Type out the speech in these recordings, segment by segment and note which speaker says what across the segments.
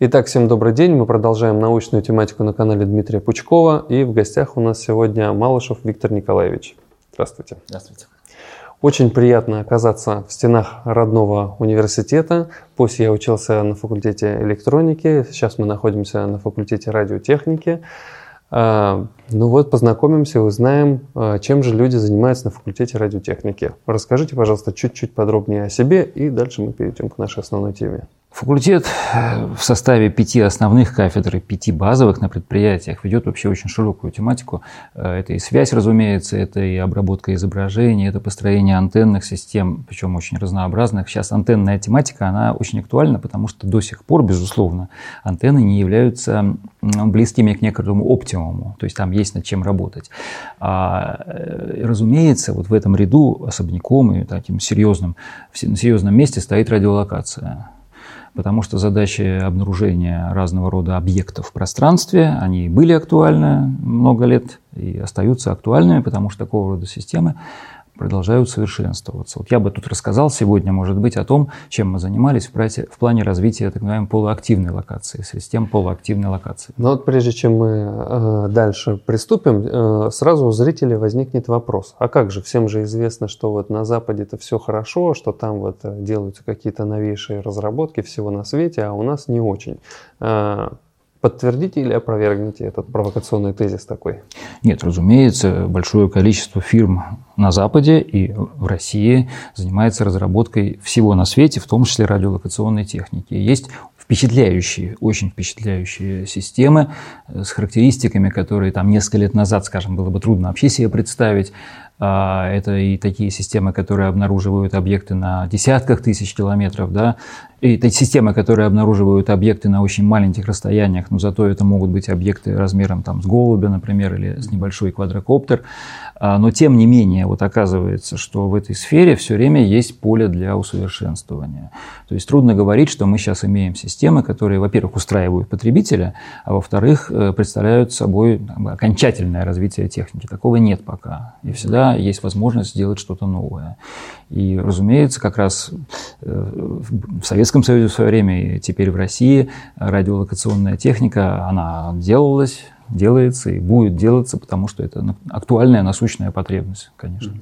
Speaker 1: Итак, всем добрый день. Мы продолжаем научную тематику на канале Дмитрия Пучкова. И в гостях у нас сегодня Малышев Виктор Николаевич. Здравствуйте.
Speaker 2: Здравствуйте.
Speaker 1: Очень приятно оказаться в стенах родного университета. Пусть я учился на факультете электроники, сейчас мы находимся на факультете радиотехники. Ну вот, познакомимся, узнаем, а, чем же люди занимаются на факультете радиотехники. Расскажите, пожалуйста, чуть-чуть подробнее о себе, и дальше мы перейдем к нашей основной теме.
Speaker 2: Факультет э, в составе пяти основных кафедр и пяти базовых на предприятиях ведет вообще очень широкую тематику. Э, это и связь, разумеется, это и обработка изображений, это построение антенных систем, причем очень разнообразных. Сейчас антенная тематика, она очень актуальна, потому что до сих пор, безусловно, антенны не являются близкими к некоторому оптимуму, то есть там есть над чем работать. А, э, разумеется, вот в этом ряду особняком и таким серьезным, на серьезном месте стоит радиолокация потому что задачи обнаружения разного рода объектов в пространстве, они были актуальны много лет и остаются актуальными, потому что такого рода системы продолжают совершенствоваться. Вот я бы тут рассказал сегодня, может быть, о том, чем мы занимались в, прате, в плане развития так называемой полуактивной локации, систем полуактивной локации.
Speaker 1: Но вот прежде чем мы э, дальше приступим, э, сразу у зрителей возникнет вопрос. А как же? Всем же известно, что вот на Западе это все хорошо, что там вот э, делаются какие-то новейшие разработки всего на свете, а у нас не очень. Э, Подтвердите или опровергните этот провокационный тезис такой?
Speaker 2: Нет, разумеется, большое количество фирм на Западе и в России занимается разработкой всего на свете, в том числе радиолокационной техники. Есть впечатляющие, очень впечатляющие системы с характеристиками, которые там несколько лет назад, скажем, было бы трудно вообще себе представить. А, это и такие системы, которые обнаруживают объекты на десятках тысяч километров, да, и это системы, которые обнаруживают объекты на очень маленьких расстояниях, но зато это могут быть объекты размером там, с голубя, например, или с небольшой квадрокоптер. А, но тем не менее, вот оказывается, что в этой сфере все время есть поле для усовершенствования. То есть трудно говорить, что мы сейчас имеем системы, которые, во-первых, устраивают потребителя, а во-вторых, э, представляют собой окончательное развитие техники. Такого нет пока. И всегда есть возможность сделать что-то новое. И, разумеется, как раз э, в Советском Союзе в свое время и теперь в России. Радиолокационная техника, она делалась, делается и будет делаться, потому что это актуальная насущная потребность, конечно.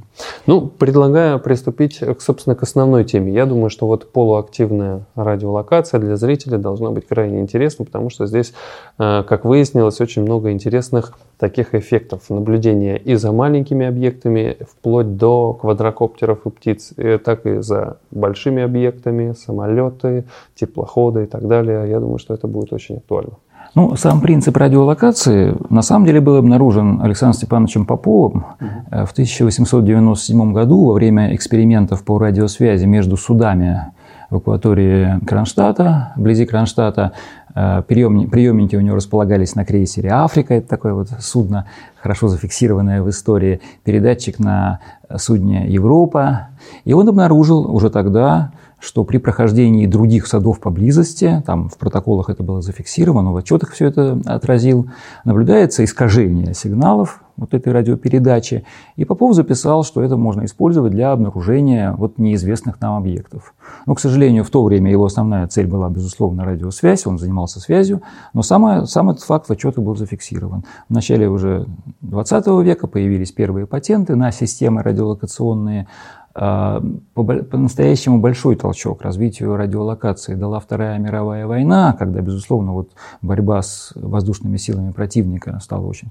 Speaker 1: Ну, предлагаю приступить, собственно, к основной теме. Я думаю, что вот полуактивная радиолокация для зрителя должна быть крайне интересна, потому что здесь, э, как выяснилось, очень много интересных таких эффектов наблюдения и за маленькими объектами, вплоть до квадрокоптеров и птиц, и так и за большими объектами, самолеты, теплоходы и так далее. Я думаю, что это будет очень актуально.
Speaker 2: Ну, сам принцип радиолокации на самом деле был обнаружен Александром Степановичем Поповым э, в 1897 году во время экспериментов по радиосвязи между судами в акватории Кронштадта, вблизи Кронштадта. Э, приемники у него располагались на крейсере «Африка». Это такое вот судно, хорошо зафиксированное в истории. Передатчик на судне «Европа». И он обнаружил уже тогда что при прохождении других садов поблизости, там в протоколах это было зафиксировано, в отчетах все это отразил, наблюдается искажение сигналов вот этой радиопередачи. И Попов записал, что это можно использовать для обнаружения вот неизвестных нам объектов. Но, к сожалению, в то время его основная цель была, безусловно, радиосвязь, он занимался связью, но сам, сам этот факт в отчетах был зафиксирован. В начале уже 20 века появились первые патенты на системы радиолокационные, по-настоящему большой толчок развитию радиолокации дала Вторая мировая война, когда, безусловно, вот борьба с воздушными силами противника стала очень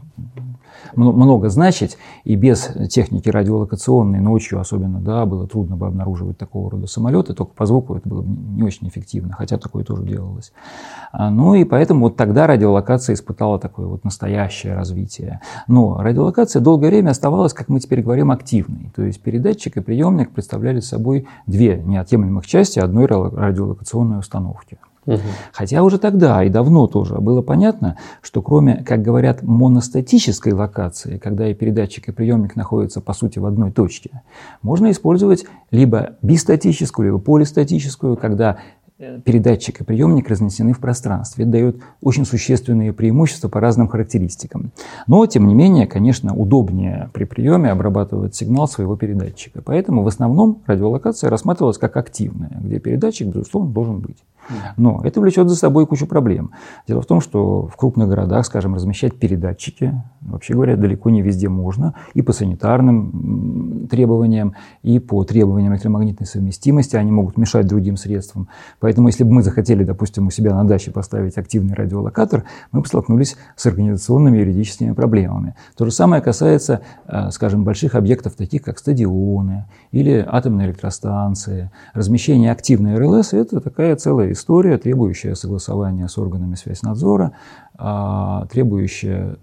Speaker 2: много значить, и без техники радиолокационной ночью особенно, да, было трудно бы обнаруживать такого рода самолеты, только по звуку это было не очень эффективно, хотя такое тоже делалось. А, ну и поэтому вот тогда радиолокация испытала такое вот настоящее развитие. Но радиолокация долгое время оставалась, как мы теперь говорим, активной, то есть передатчик и прием приемник представляли собой две неотъемлемых части одной радиолокационной установки. Угу. Хотя уже тогда и давно тоже было понятно, что кроме, как говорят, моностатической локации, когда и передатчик, и приемник находятся по сути в одной точке, можно использовать либо бистатическую, либо полистатическую, когда передатчик и приемник разнесены в пространстве. Это дает очень существенные преимущества по разным характеристикам. Но, тем не менее, конечно, удобнее при приеме обрабатывать сигнал своего передатчика. Поэтому в основном радиолокация рассматривалась как активная, где передатчик, безусловно, должен быть. Но это влечет за собой кучу проблем. Дело в том, что в крупных городах, скажем, размещать передатчики, вообще говоря, далеко не везде можно. И по санитарным требованиям, и по требованиям электромагнитной совместимости они могут мешать другим средствам. Поэтому, если бы мы захотели, допустим, у себя на даче поставить активный радиолокатор, мы бы столкнулись с организационными юридическими проблемами. То же самое касается, э, скажем, больших объектов, таких как стадионы или атомные электростанции. Размещение активной РЛС – это такая целая история, требующая согласования с органами связьнадзора, а, требующая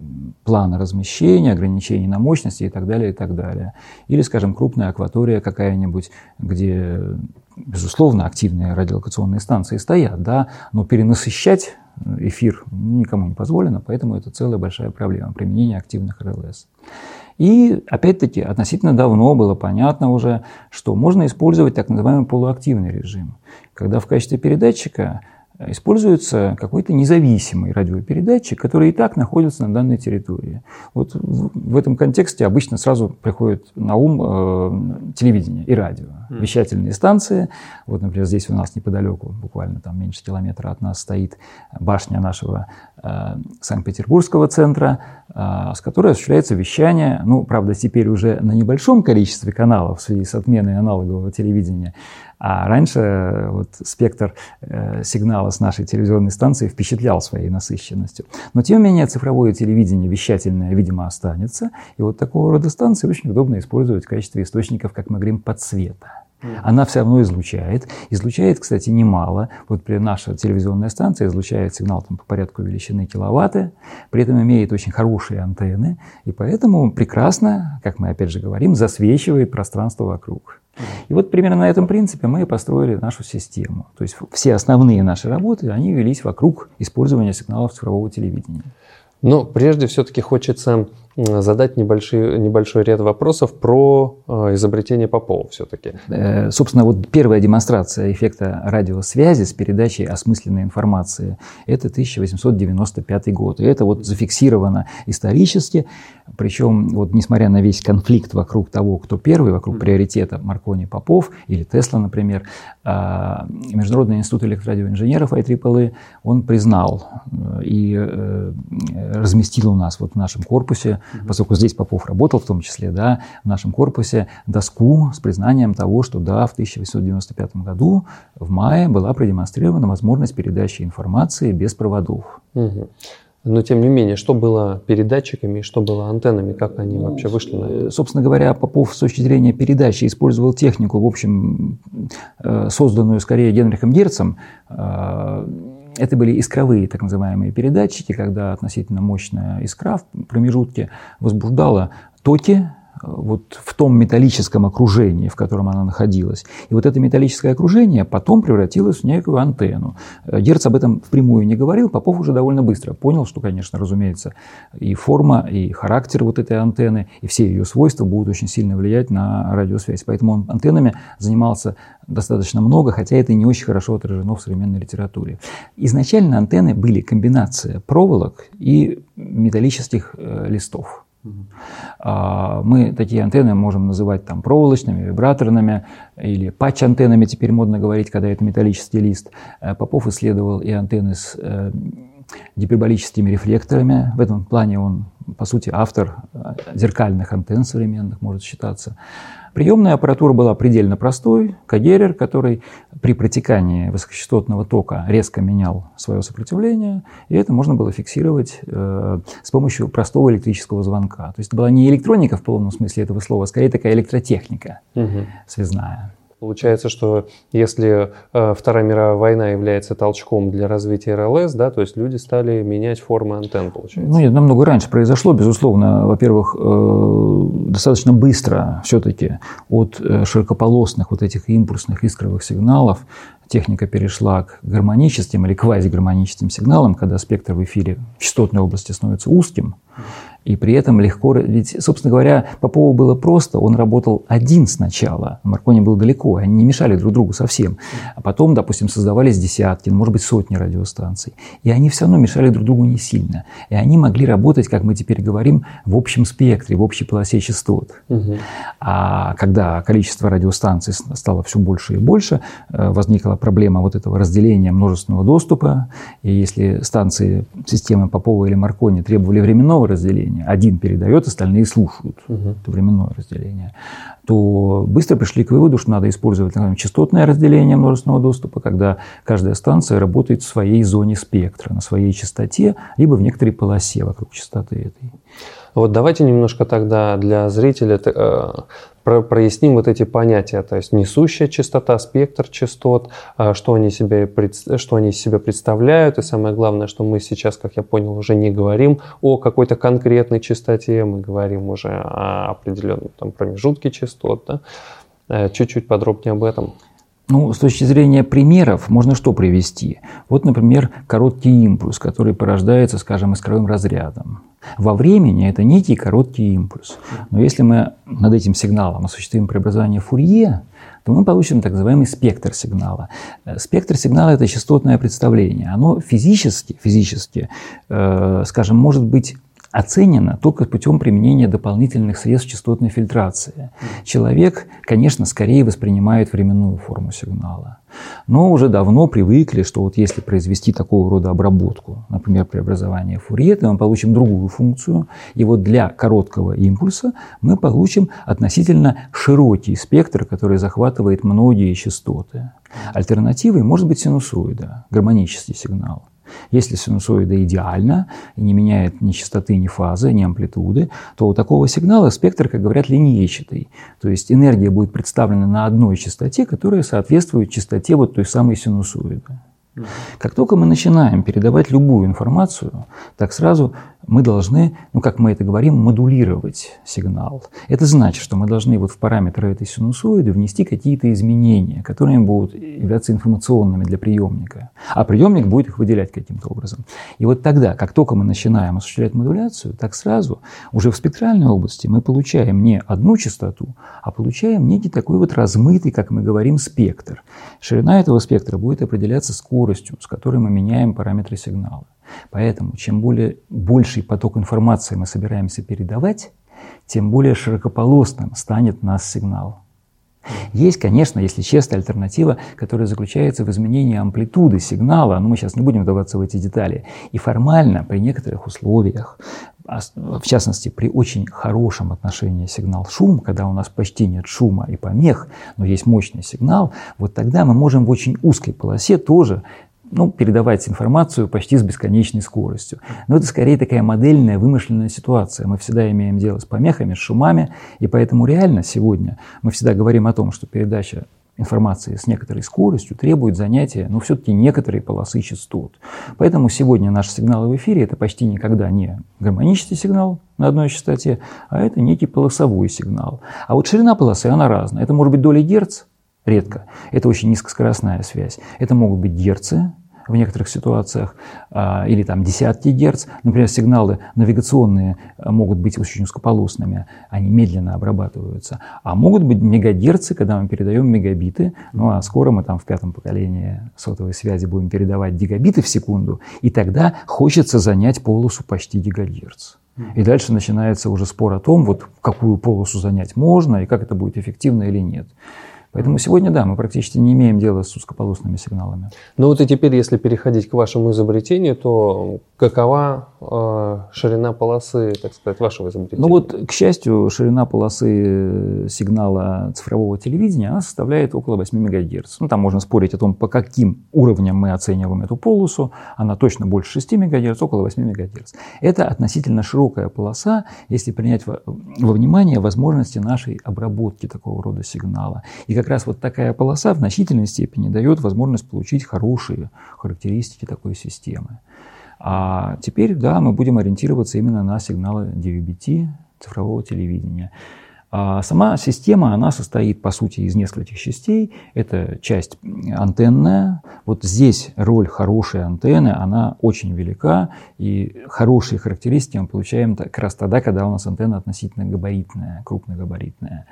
Speaker 2: плана размещения, ограничений на мощности и так далее, и так далее. Или, скажем, крупная акватория какая-нибудь, где, безусловно, активные радиолокационные станции стоят, да, но перенасыщать эфир никому не позволено, поэтому это целая большая проблема применения активных РЛС. И, опять-таки, относительно давно было понятно уже, что можно использовать так называемый полуактивный режим, когда в качестве передатчика используется какой-то независимый радиопередатчик, который и так находится на данной территории. Вот в этом контексте обычно сразу приходит на ум э, телевидение и радио, вещательные станции. Вот, например, здесь у нас неподалеку, буквально там меньше километра от нас стоит башня нашего э, Санкт-Петербургского центра, э, с которой осуществляется вещание, ну, правда, теперь уже на небольшом количестве каналов в связи с отменой аналогового телевидения, а раньше э, вот спектр э, сигнала с нашей телевизионной станции впечатлял своей насыщенностью. Но тем не менее цифровое телевидение вещательное, видимо, останется. И вот такого рода станции очень удобно использовать в качестве источников, как мы говорим, подсвета. Она все равно излучает. Излучает, кстати, немало. Вот при наша телевизионная станция излучает сигнал там, по порядку величины киловатты, при этом имеет очень хорошие антенны, и поэтому прекрасно, как мы опять же говорим, засвечивает пространство вокруг. И вот примерно на этом принципе мы и построили нашу систему. То есть все основные наши работы, они велись вокруг использования сигналов цифрового телевидения.
Speaker 1: Но прежде все-таки хочется задать небольшой, небольшой ряд вопросов про э, изобретение Попова все-таки.
Speaker 2: Э, собственно, вот первая демонстрация эффекта радиосвязи с передачей осмысленной информации – это 1895 год. И это вот зафиксировано исторически. Причем, вот, несмотря на весь конфликт вокруг того, кто первый, вокруг приоритета Маркони Попов или Тесла, например, э, Международный институт электрорадиоинженеров IEEE, он признал э, и разместил у нас вот в нашем корпусе угу. поскольку здесь Попов работал в том числе, да, в нашем корпусе, доску с признанием того, что да, в 1895 году в мае была продемонстрирована возможность передачи информации без проводов.
Speaker 1: Угу. Но тем не менее, что было передатчиками, что было антеннами, как они ну, вообще вышли на это?
Speaker 2: Собственно говоря, Попов с точки зрения передачи использовал технику, в общем, э, созданную скорее Генрихом Герцем, э, это были искровые так называемые передатчики, когда относительно мощная искра в промежутке возбуждала токи, вот в том металлическом окружении, в котором она находилась. И вот это металлическое окружение потом превратилось в некую антенну. Герц об этом впрямую не говорил, Попов уже довольно быстро понял, что, конечно, разумеется, и форма, и характер вот этой антенны, и все ее свойства будут очень сильно влиять на радиосвязь. Поэтому он антеннами занимался достаточно много, хотя это не очень хорошо отражено в современной литературе. Изначально антенны были комбинация проволок и металлических э, листов. А, мы такие антенны можем называть там проволочными, вибраторными или патч-антеннами, теперь модно говорить, когда это металлический лист. Э, Попов исследовал и антенны с э, гиперболическими рефлекторами. В этом плане он, по сути, автор э, зеркальных антенн современных, может считаться. Приемная аппаратура была предельно простой, кагерер, который при протекании высокочастотного тока резко менял свое сопротивление, и это можно было фиксировать э, с помощью простого электрического звонка. То есть это была не электроника в полном смысле этого слова, а скорее такая электротехника угу. связная.
Speaker 1: Получается, что если э, Вторая мировая война является толчком для развития РЛС, да, то есть люди стали менять формы антенн, получается.
Speaker 2: Ну, нет, намного раньше произошло, безусловно. Во-первых, э, достаточно быстро все-таки от э, широкополосных вот этих импульсных искровых сигналов техника перешла к гармоническим или квазигармоническим сигналам, когда спектр в эфире в частотной области становится узким. И при этом легко... Ведь, собственно говоря, Попову было просто. Он работал один сначала. Маркони был далеко. Они не мешали друг другу совсем. А потом, допустим, создавались десятки, ну, может быть, сотни радиостанций. И они все равно мешали друг другу не сильно. И они могли работать, как мы теперь говорим, в общем спектре, в общей полосе частот. Угу. А когда количество радиостанций стало все больше и больше, э, возникла проблема вот этого разделения множественного доступа. И если станции системы Попова или Маркони требовали временного разделения, один передает, остальные слушают угу. это временное разделение, то быстро пришли к выводу, что надо использовать например, частотное разделение множественного доступа, когда каждая станция работает в своей зоне спектра, на своей частоте, либо в некоторой полосе вокруг частоты этой.
Speaker 1: Вот давайте немножко тогда для зрителя э, про, проясним вот эти понятия, то есть несущая частота, спектр частот, э, что они, себе, что они из себя представляют, и самое главное, что мы сейчас, как я понял, уже не говорим о какой-то конкретной частоте, мы говорим уже о определенном там, промежутке частот. Да? Э, чуть-чуть подробнее об этом.
Speaker 2: Ну, с точки зрения примеров, можно что привести? Вот, например, короткий импульс, который порождается, скажем, искровым разрядом. Во времени это некий короткий импульс. Но если мы над этим сигналом осуществим преобразование Фурье, то мы получим так называемый спектр сигнала. Э, спектр сигнала – это частотное представление. Оно физически, физически э, скажем, может быть оценено только путем применения дополнительных средств частотной фильтрации. Человек, конечно, скорее воспринимает временную форму сигнала. Но уже давно привыкли, что вот если произвести такого рода обработку, например, преобразование Фурье, то мы получим другую функцию. И вот для короткого импульса мы получим относительно широкий спектр, который захватывает многие частоты. Альтернативой может быть синусоида, гармонический сигнал. Если синусоида идеальна и не меняет ни частоты, ни фазы, ни амплитуды, то у такого сигнала спектр, как говорят, линейчатый. То есть энергия будет представлена на одной частоте, которая соответствует частоте вот той самой синусоиды. Как только мы начинаем передавать любую информацию, так сразу мы должны, ну как мы это говорим, модулировать сигнал. Это значит, что мы должны вот в параметры этой синусоиды внести какие-то изменения, которые будут являться информационными для приемника. А приемник будет их выделять каким-то образом. И вот тогда, как только мы начинаем осуществлять модуляцию, так сразу уже в спектральной области мы получаем не одну частоту, а получаем некий такой вот размытый, как мы говорим, спектр. Ширина этого спектра будет определяться скоростью, с которой мы меняем параметры сигнала. Поэтому чем более, больший поток информации мы собираемся передавать, тем более широкополосным станет наш сигнал. Есть, конечно, если честно, альтернатива, которая заключается в изменении амплитуды сигнала, но мы сейчас не будем вдаваться в эти детали. И формально, при некоторых условиях, в частности, при очень хорошем отношении сигнал-шум, когда у нас почти нет шума и помех, но есть мощный сигнал, вот тогда мы можем в очень узкой полосе тоже ну, передавать информацию почти с бесконечной скоростью. Но это скорее такая модельная, вымышленная ситуация. Мы всегда имеем дело с помехами, с шумами, и поэтому реально сегодня мы всегда говорим о том, что передача информации с некоторой скоростью требует занятия, ну, все-таки некоторые полосы частот. Поэтому сегодня наши сигналы в эфире – это почти никогда не гармонический сигнал на одной частоте, а это некий полосовой сигнал. А вот ширина полосы, она разная. Это может быть доля герц, редко. Это очень низкоскоростная связь. Это могут быть герцы, в некоторых ситуациях, а, или там десятки герц. Например, сигналы навигационные а, могут быть очень узкополосными, они медленно обрабатываются. А могут быть мегагерцы, когда мы передаем мегабиты, ну а скоро мы там в пятом поколении сотовой связи будем передавать гигабиты в секунду, и тогда хочется занять полосу почти гигагерц. И дальше начинается уже спор о том, вот какую полосу занять можно и как это будет эффективно или нет. Поэтому сегодня, да, мы практически не имеем дела с узкополосными сигналами.
Speaker 1: Ну вот и теперь, если переходить к вашему изобретению, то какова э, ширина полосы, так сказать, вашего изобретения?
Speaker 2: Ну вот, к счастью, ширина полосы сигнала цифрового телевидения, она составляет около 8 МГц. Ну там можно спорить о том, по каким уровням мы оцениваем эту полосу. Она точно больше 6 МГц, около 8 МГц. Это относительно широкая полоса, если принять во, во внимание возможности нашей обработки такого рода сигнала. И как раз вот такая полоса в значительной степени дает возможность получить хорошие характеристики такой системы. А теперь, да, мы будем ориентироваться именно на сигналы DVB-T цифрового телевидения. А сама система, она состоит, по сути, из нескольких частей. Это часть антенная. Вот здесь роль хорошей антенны, она очень велика. И хорошие характеристики мы получаем как раз тогда, когда у нас антенна относительно габаритная, крупногабаритная.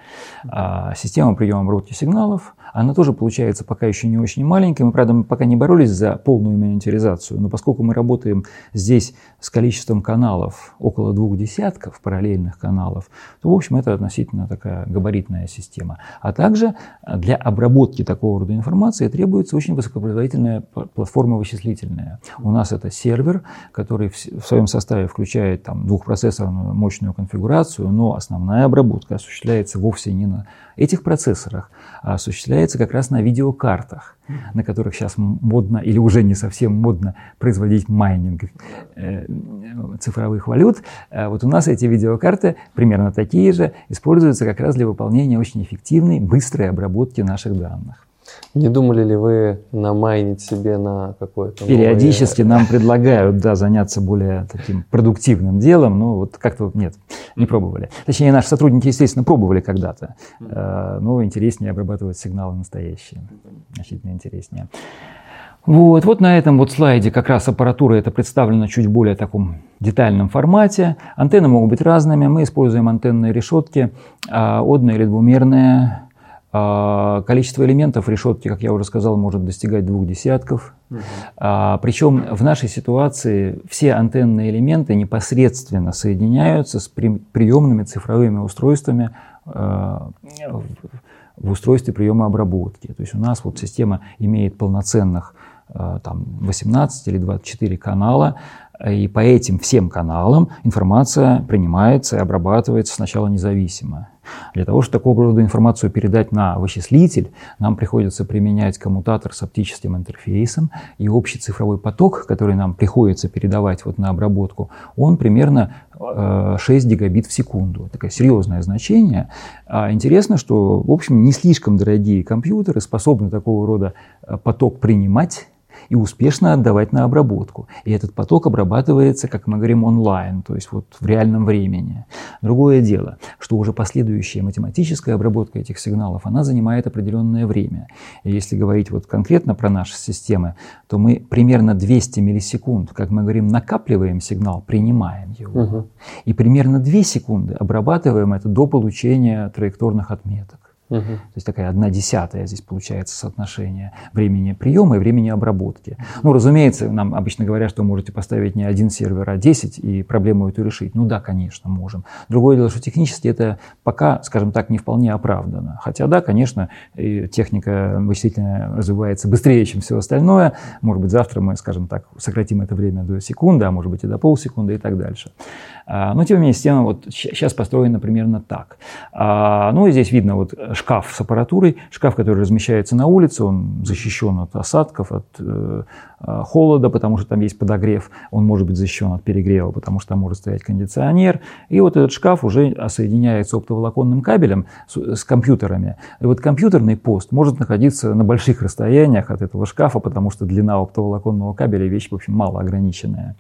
Speaker 2: А система приема обработки сигналов, она тоже получается пока еще не очень маленькая. Мы, правда, мы пока не боролись за полную миниатюризацию, но поскольку мы работаем здесь с количеством каналов около двух десятков, параллельных каналов, то, в общем, это относительно действительно такая габаритная система. А также для обработки такого рода информации требуется очень высокопроизводительная платформа вычислительная. У нас это сервер, который в своем составе включает там, двухпроцессорную мощную конфигурацию, но основная обработка осуществляется вовсе не на этих процессорах, а осуществляется как раз на видеокартах, на которых сейчас модно или уже не совсем модно производить майнинг э, цифровых валют. А вот у нас эти видеокарты примерно такие же используются как раз для выполнения очень эффективной, быстрой обработки наших данных.
Speaker 1: Не думали ли вы намайнить себе на какое-то
Speaker 2: Периодически новое... нам предлагают, да, заняться более таким продуктивным делом, но вот как-то нет, не пробовали. Точнее, наши сотрудники, естественно, пробовали когда-то, э, но интереснее обрабатывать сигналы настоящие, значительно интереснее. Вот, вот на этом вот слайде как раз аппаратура это представлена чуть более таком детальном формате. Антенны могут быть разными. Мы используем антенные решетки, а, одно- или двумерные а, количество элементов решетки, как я уже сказал, может достигать двух десятков. Угу. Причем в нашей ситуации все антенные элементы непосредственно соединяются с приемными цифровыми устройствами а, в устройстве приема обработки. То есть у нас вот система имеет полноценных там, 18 или 24 канала, и по этим всем каналам информация принимается и обрабатывается сначала независимо. Для того, чтобы такого рода информацию передать на вычислитель, нам приходится применять коммутатор с оптическим интерфейсом, и общий цифровой поток, который нам приходится передавать вот на обработку, он примерно 6 э, гигабит в секунду. Такое серьезное значение. А интересно, что, в общем, не слишком дорогие компьютеры способны такого рода э, поток принимать, и успешно отдавать на обработку. И этот поток обрабатывается, как мы говорим, онлайн, то есть вот в реальном времени. Другое дело, что уже последующая математическая обработка этих сигналов, она занимает определенное время. И если говорить вот конкретно про наши системы, то мы примерно 200 миллисекунд, как мы говорим, накапливаем сигнал, принимаем его. Угу. И примерно 2 секунды обрабатываем это до получения траекторных отметок. Угу. То есть такая одна десятая здесь получается соотношение времени приема и времени обработки. Ну, разумеется, нам обычно говорят, что можете поставить не один сервер, а 10 и проблему эту решить. Ну да, конечно, можем. Другое дело, что технически это пока, скажем так, не вполне оправдано. Хотя да, конечно, техника вычислительная развивается быстрее, чем все остальное. Может быть, завтра мы, скажем так, сократим это время до секунды, а может быть и до полсекунды и так дальше. А, но, тем не менее, система вот сейчас построена примерно так. А, ну, и здесь видно вот шкаф с аппаратурой, шкаф, который размещается на улице, он защищен от осадков, от э, а, холода, потому что там есть подогрев, он может быть защищен от перегрева, потому что там может стоять кондиционер. И вот этот шкаф уже соединяется оптоволоконным кабелем с, с компьютерами. И вот компьютерный пост может находиться на больших расстояниях от этого шкафа, потому что длина оптоволоконного кабеля вещь, в общем, мало ограниченная.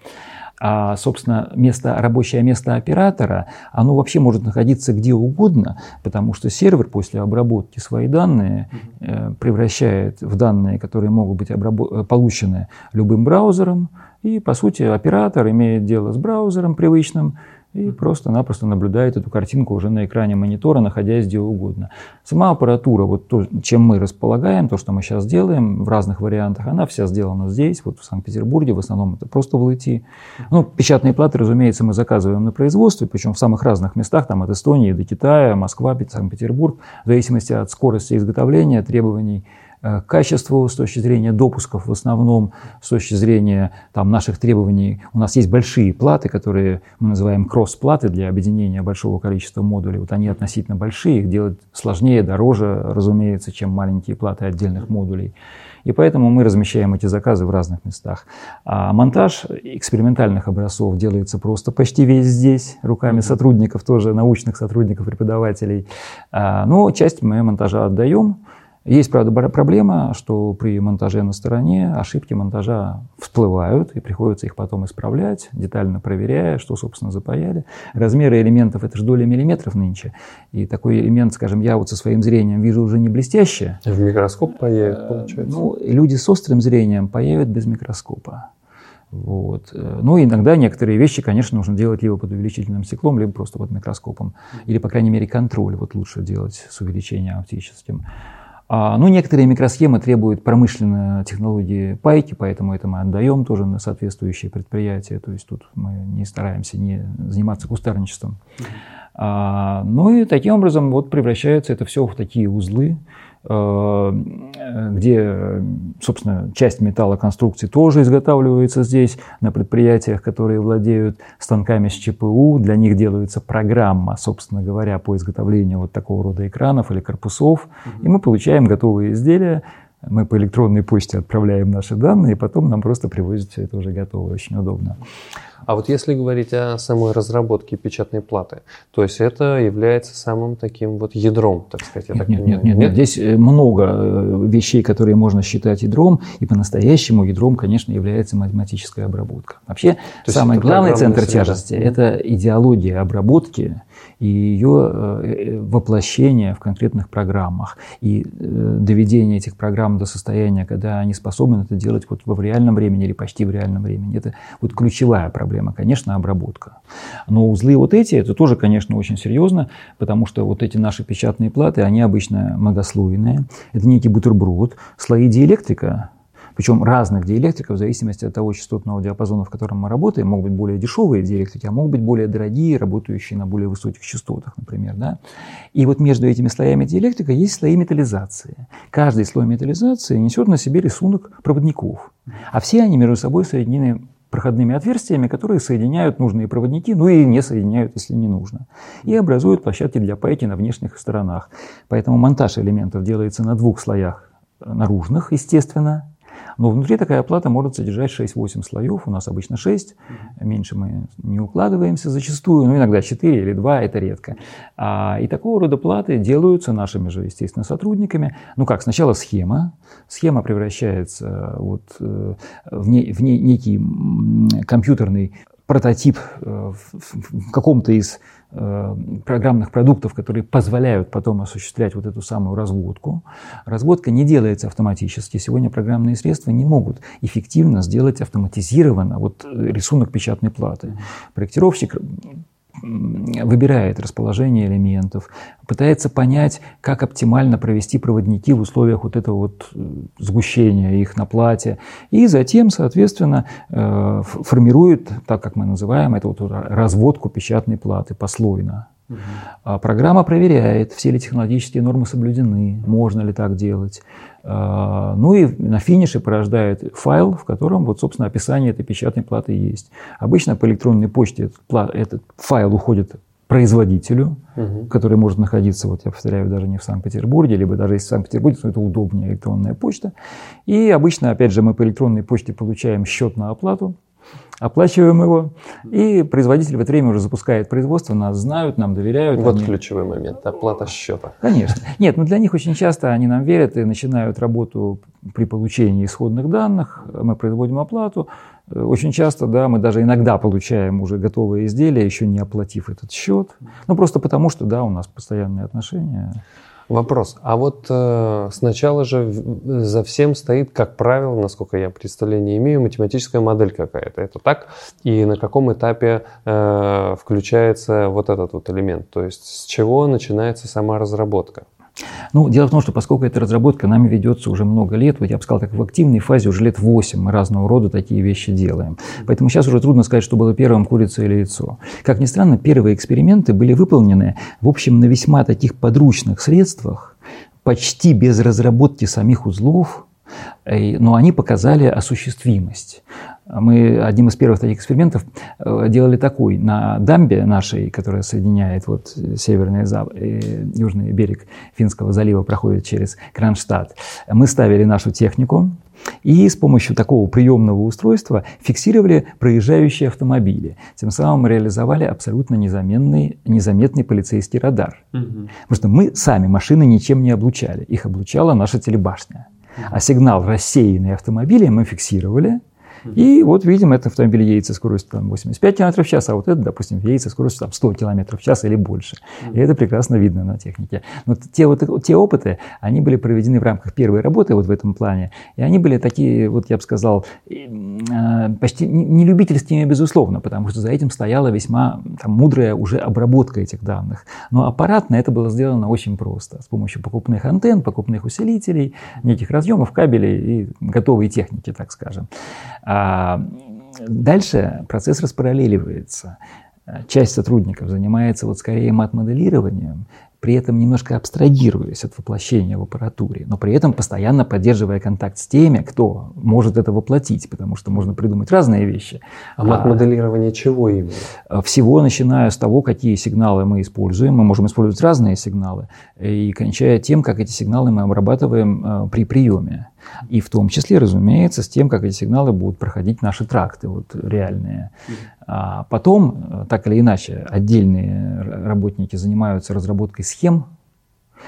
Speaker 2: А, собственно, место, рабочее место оператора, оно вообще может находиться где угодно, потому что сервер после обработки свои данные э, превращает в данные, которые могут быть обработ- получены любым браузером, и, по сути, оператор имеет дело с браузером привычным, и просто-напросто наблюдает эту картинку уже на экране монитора, находясь где угодно. Сама аппаратура, вот то, чем мы располагаем, то, что мы сейчас делаем в разных вариантах, она вся сделана здесь, вот в Санкт-Петербурге, в основном это просто в ЛТ. Ну, печатные платы, разумеется, мы заказываем на производстве, причем в самых разных местах, там от Эстонии до Китая, Москва, Санкт-Петербург, в зависимости от скорости изготовления, требований Э, качеству, с точки зрения допусков в основном, с точки зрения там, наших требований. У нас есть большие платы, которые мы называем кросс-платы для объединения большого количества модулей. Вот они относительно большие, их делать сложнее, дороже, разумеется, чем маленькие платы отдельных модулей. И поэтому мы размещаем эти заказы в разных местах. А монтаж экспериментальных образцов делается просто почти весь здесь, руками сотрудников, тоже научных сотрудников, преподавателей. А, но часть мы монтажа отдаем. Есть, правда, проблема, что при монтаже на стороне ошибки монтажа всплывают, и приходится их потом исправлять, детально проверяя, что, собственно, запаяли. Размеры элементов – это же доля миллиметров нынче. И такой элемент, скажем, я вот со своим зрением вижу уже не блестяще.
Speaker 1: В микроскоп появит, э, получается?
Speaker 2: Ну, люди с острым зрением появят без микроскопа. Вот. Э, ну, иногда некоторые вещи, конечно, нужно делать либо под увеличительным стеклом, либо просто под микроскопом. Или, по крайней мере, контроль вот лучше делать с увеличением оптическим. А, ну, некоторые микросхемы требуют промышленной технологии пайки, поэтому это мы отдаем тоже на соответствующие предприятия. То есть тут мы не стараемся не заниматься кустарничеством. А, ну и таким образом вот превращается это все в такие узлы, где, собственно, часть металлоконструкции тоже изготавливается здесь, на предприятиях, которые владеют станками с ЧПУ. Для них делается программа, собственно говоря, по изготовлению вот такого рода экранов или корпусов. И мы получаем готовые изделия, мы по электронной почте отправляем наши данные, и потом нам просто привозят все это уже готовое, очень удобно.
Speaker 1: А вот если говорить о самой разработке печатной платы, то есть это является самым таким вот ядром, так сказать, я
Speaker 2: нет,
Speaker 1: так
Speaker 2: нет? Нет, нет, нет, здесь э, много э, вещей, которые можно считать ядром, и по-настоящему ядром, конечно, является математическая обработка. Вообще, самый главный центр среда. тяжести – это идеология обработки и ее э, воплощение в конкретных программах, и доведение этих программ до состояния, когда они способны это делать вот во в реальном времени или почти в реальном времени. Это вот ключевая проблема, конечно, обработка. Но узлы вот эти, это тоже, конечно, очень серьезно, потому что вот эти наши печатные платы, они обычно многослойные. Это некий бутерброд. Слои диэлектрика, причем разных диэлектриков в зависимости от того частотного диапазона, в котором мы работаем, могут быть более дешевые диэлектрики, а могут быть более дорогие, работающие на более высоких частотах, например. Да? И вот между этими слоями диэлектрика есть слои металлизации. Каждый слой металлизации несет на себе рисунок проводников, а все они между собой соединены проходными отверстиями, которые соединяют нужные проводники, ну и не соединяют, если не нужно. И образуют площадки для пайки на внешних сторонах. Поэтому монтаж элементов делается на двух слоях наружных, естественно, но внутри такая плата может содержать 6-8 слоев, у нас обычно 6, меньше мы не укладываемся зачастую, но иногда 4 или 2, это редко. А, и такого рода платы делаются нашими же, естественно, сотрудниками. Ну как, сначала схема, схема превращается вот э, в, не, в не, некий компьютерный прототип э, в каком-то из Э, программных продуктов, которые позволяют потом осуществлять вот эту самую разводку. Разводка не делается автоматически. Сегодня программные средства не могут эффективно сделать автоматизированно вот рисунок печатной платы. Проектировщик выбирает расположение элементов, пытается понять, как оптимально провести проводники в условиях вот этого вот э, сгущения их на плате. И затем, соответственно, э, формирует, так как мы называем это вот разводку печатной платы послойно. Угу. Программа проверяет, все ли технологические нормы соблюдены, можно ли так делать. А, ну и на финише порождает файл, в котором вот, собственно, описание этой печатной платы есть. Обычно по электронной почте этот, этот файл уходит производителю, угу. который может находиться, вот я повторяю, даже не в Санкт-Петербурге, либо даже если в Санкт-Петербурге, то это удобнее электронная почта. И обычно, опять же, мы по электронной почте получаем счет на оплату, оплачиваем его, и производитель в это время уже запускает производство, нас знают, нам доверяют.
Speaker 1: Вот они... ключевой момент, оплата счета.
Speaker 2: Конечно. Нет, но для них очень часто они нам верят и начинают работу при получении исходных данных, мы производим оплату. Очень часто, да, мы даже иногда получаем уже готовые изделия, еще не оплатив этот счет. Ну, просто потому что, да, у нас постоянные отношения.
Speaker 1: Вопрос. А вот э, сначала же за всем стоит, как правило, насколько я представление имею, математическая модель какая-то. Это так? И на каком этапе э, включается вот этот вот элемент? То есть с чего начинается сама разработка?
Speaker 2: Ну, дело в том, что поскольку эта разработка нами ведется уже много лет, вот я бы сказал, так в активной фазе уже лет 8 мы разного рода такие вещи делаем. Поэтому сейчас уже трудно сказать, что было первым курица или яйцо. Как ни странно, первые эксперименты были выполнены, в общем, на весьма таких подручных средствах, почти без разработки самих узлов, но они показали осуществимость. Мы одним из первых таких экспериментов э, делали такой. На дамбе нашей, которая соединяет вот северный и южный берег Финского залива, проходит через Кронштадт, мы ставили нашу технику, и с помощью такого приемного устройства фиксировали проезжающие автомобили. Тем самым реализовали абсолютно незаметный, незаметный полицейский радар. Угу. Потому что мы сами машины ничем не облучали. Их облучала наша телебашня. А сигнал рассеянный автомобиля мы фиксировали, И вот видим, это автомобиль едет со скоростью там, 85 км в час, а вот это, допустим, едет со скоростью там, 100 км в час или больше. И это прекрасно видно на технике. Но те, вот, те опыты, они были проведены в рамках первой работы вот в этом плане, и они были такие, вот я бы сказал, а, почти не любительскими, безусловно, потому что за этим стояла весьма там, мудрая уже обработка этих данных. Но аппаратно это было сделано очень просто, с помощью покупных антенн, покупных усилителей, неких разъемов, кабелей и готовой техники, так скажем. А дальше процесс распараллеливается. Часть сотрудников занимается вот скорее мат-моделированием, при этом немножко абстрагируясь от воплощения в аппаратуре, но при этом постоянно поддерживая контакт с теми, кто может это воплотить, потому что можно придумать разные вещи.
Speaker 1: А мат-моделирование чего именно?
Speaker 2: Всего, начиная с того, какие сигналы мы используем. Мы можем использовать разные сигналы, и кончая тем, как эти сигналы мы обрабатываем э, при приеме. И в том числе, разумеется, с тем, как эти сигналы будут проходить наши тракты вот, реальные. А потом, э, так или иначе, отдельные работники занимаются разработкой схем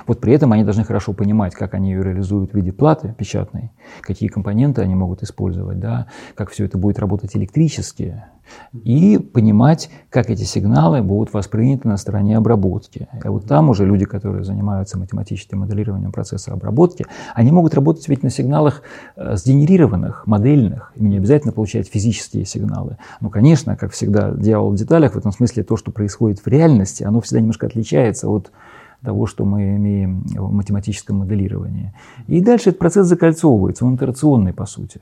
Speaker 2: вот при этом они должны хорошо понимать, как они ее реализуют в виде платы печатной, какие компоненты они могут использовать, да, как все это будет работать электрически, и понимать, как эти сигналы будут восприняты на стороне обработки. И вот там уже люди, которые занимаются математическим моделированием процесса обработки, они могут работать ведь на сигналах э, сгенерированных, модельных, им не обязательно получать физические сигналы. Но, конечно, как всегда, дьявол в деталях, в этом смысле то, что происходит в реальности, оно всегда немножко отличается от того, что мы имеем в математическом моделировании. И дальше этот процесс закольцовывается, он итерационный по сути.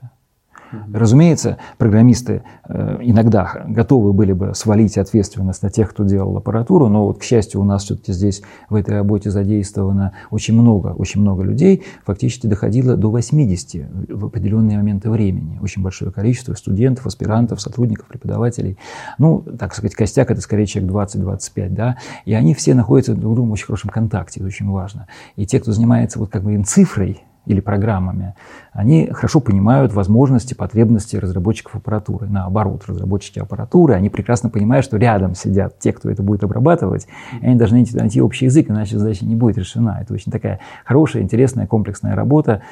Speaker 2: Разумеется, программисты э, иногда готовы были бы свалить ответственность на тех, кто делал аппаратуру, но вот, к счастью, у нас все-таки здесь в этой работе задействовано очень много, очень много людей, фактически доходило до 80 в определенные моменты времени. Очень большое количество студентов, аспирантов, сотрудников, преподавателей. Ну, так сказать, костяк это скорее человек 20-25, да, и они все находятся друг с другом в очень хорошем контакте, это очень важно. И те, кто занимается вот как бы цифрой, или программами, они хорошо понимают возможности, потребности разработчиков аппаратуры. Наоборот, разработчики аппаратуры, они прекрасно понимают, что рядом сидят те, кто это будет обрабатывать, и они должны найти общий язык, иначе задача не будет решена. Это очень такая хорошая, интересная, комплексная работа,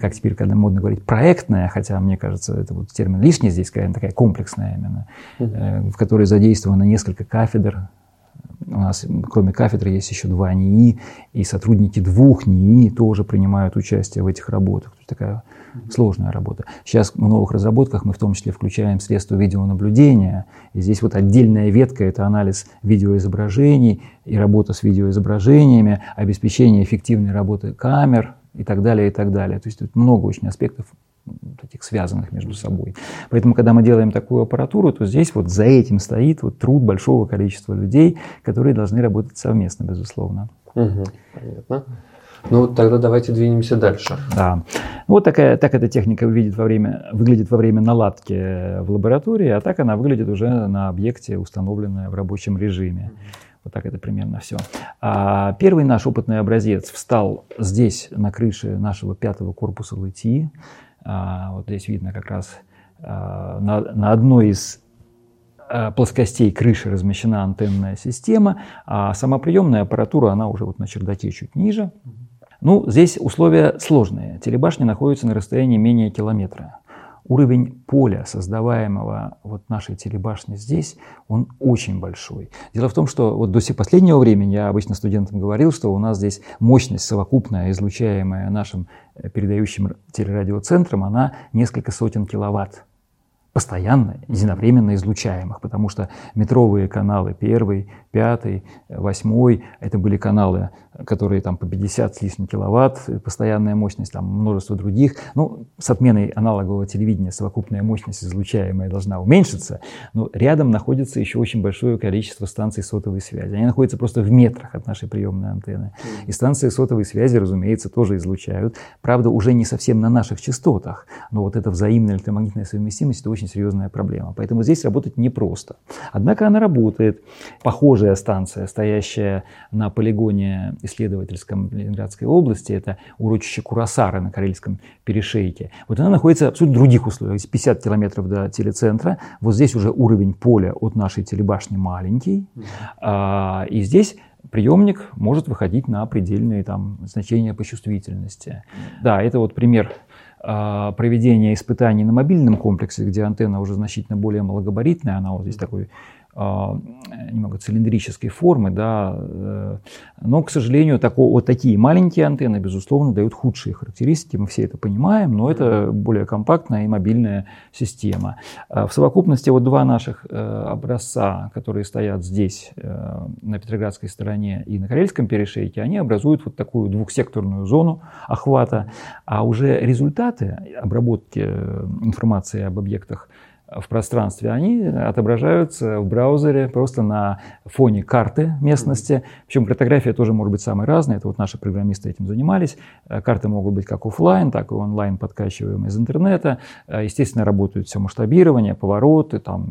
Speaker 2: как теперь, когда модно говорить, проектная, хотя мне кажется, это вот термин лишний здесь, какая такая комплексная именно, mm-hmm. в которой задействовано несколько кафедр, у нас, кроме кафедры, есть еще два НИИ, и сотрудники двух НИИ тоже принимают участие в этих работах. То есть такая сложная работа. Сейчас в новых разработках мы в том числе включаем средства видеонаблюдения. И здесь вот отдельная ветка – это анализ видеоизображений и работа с видеоизображениями, обеспечение эффективной работы камер и так далее, и так далее. То есть тут много очень аспектов таких связанных между собой. Поэтому, когда мы делаем такую аппаратуру, то здесь вот за этим стоит вот труд большого количества людей, которые должны работать совместно, безусловно.
Speaker 1: Угу, понятно. Ну, тогда давайте двинемся дальше.
Speaker 2: Да. Вот такая, так эта техника выглядит во время, выглядит во время наладки в лаборатории, а так она выглядит уже на объекте, установленная в рабочем режиме. Вот так это примерно все. А первый наш опытный образец встал здесь, на крыше нашего пятого корпуса ЛТИ. А, вот здесь видно как раз а, на, на одной из а, плоскостей крыши размещена антенная система, а сама приемная аппаратура, она уже вот на чердаке чуть ниже. Ну, здесь условия сложные. Телебашня находится на расстоянии менее километра уровень поля, создаваемого вот нашей телебашни здесь, он очень большой. Дело в том, что вот до последнего времени я обычно студентам говорил, что у нас здесь мощность совокупная, излучаемая нашим э, передающим телерадиоцентром, она несколько сотен киловатт постоянно, единовременно излучаемых, потому что метровые каналы первый, пятый, восьмой, это были каналы которые там по 50 с лишним киловатт, постоянная мощность, там множество других. Ну, с отменой аналогового телевидения совокупная мощность излучаемая должна уменьшиться, но рядом находится еще очень большое количество станций сотовой связи. Они находятся просто в метрах от нашей приемной антенны. И станции сотовой связи, разумеется, тоже излучают. Правда, уже не совсем на наших частотах, но вот эта взаимная электромагнитная совместимость – это очень серьезная проблема. Поэтому здесь работать непросто. Однако она работает. Похожая станция, стоящая на полигоне исследовательском Ленинградской области, это урочище Курасара на Карельском перешейке. Вот она находится в абсолютно других условиях, 50 километров до телецентра. Вот здесь уже уровень поля от нашей телебашни маленький. А, и здесь приемник может выходить на предельные там, значения по чувствительности. Да, это вот пример а, проведения испытаний на мобильном комплексе, где антенна уже значительно более малогабаритная, она вот здесь такой немного цилиндрической формы, да, э, но, к сожалению, такого, вот такие маленькие антенны, безусловно, дают худшие характеристики, мы все это понимаем, но это более компактная и мобильная система. А в совокупности вот два наших э, образца, которые стоят здесь, э, на Петроградской стороне и на Карельском перешейке, они образуют вот такую двухсекторную зону охвата, а уже результаты обработки информации об объектах в пространстве, они отображаются в браузере просто на фоне карты местности. Причем картография тоже может быть самой разной. Это вот наши программисты этим занимались. Э, карты могут быть как офлайн, так и онлайн подкачиваемые из интернета. Э, естественно, работают все масштабирование, повороты, там,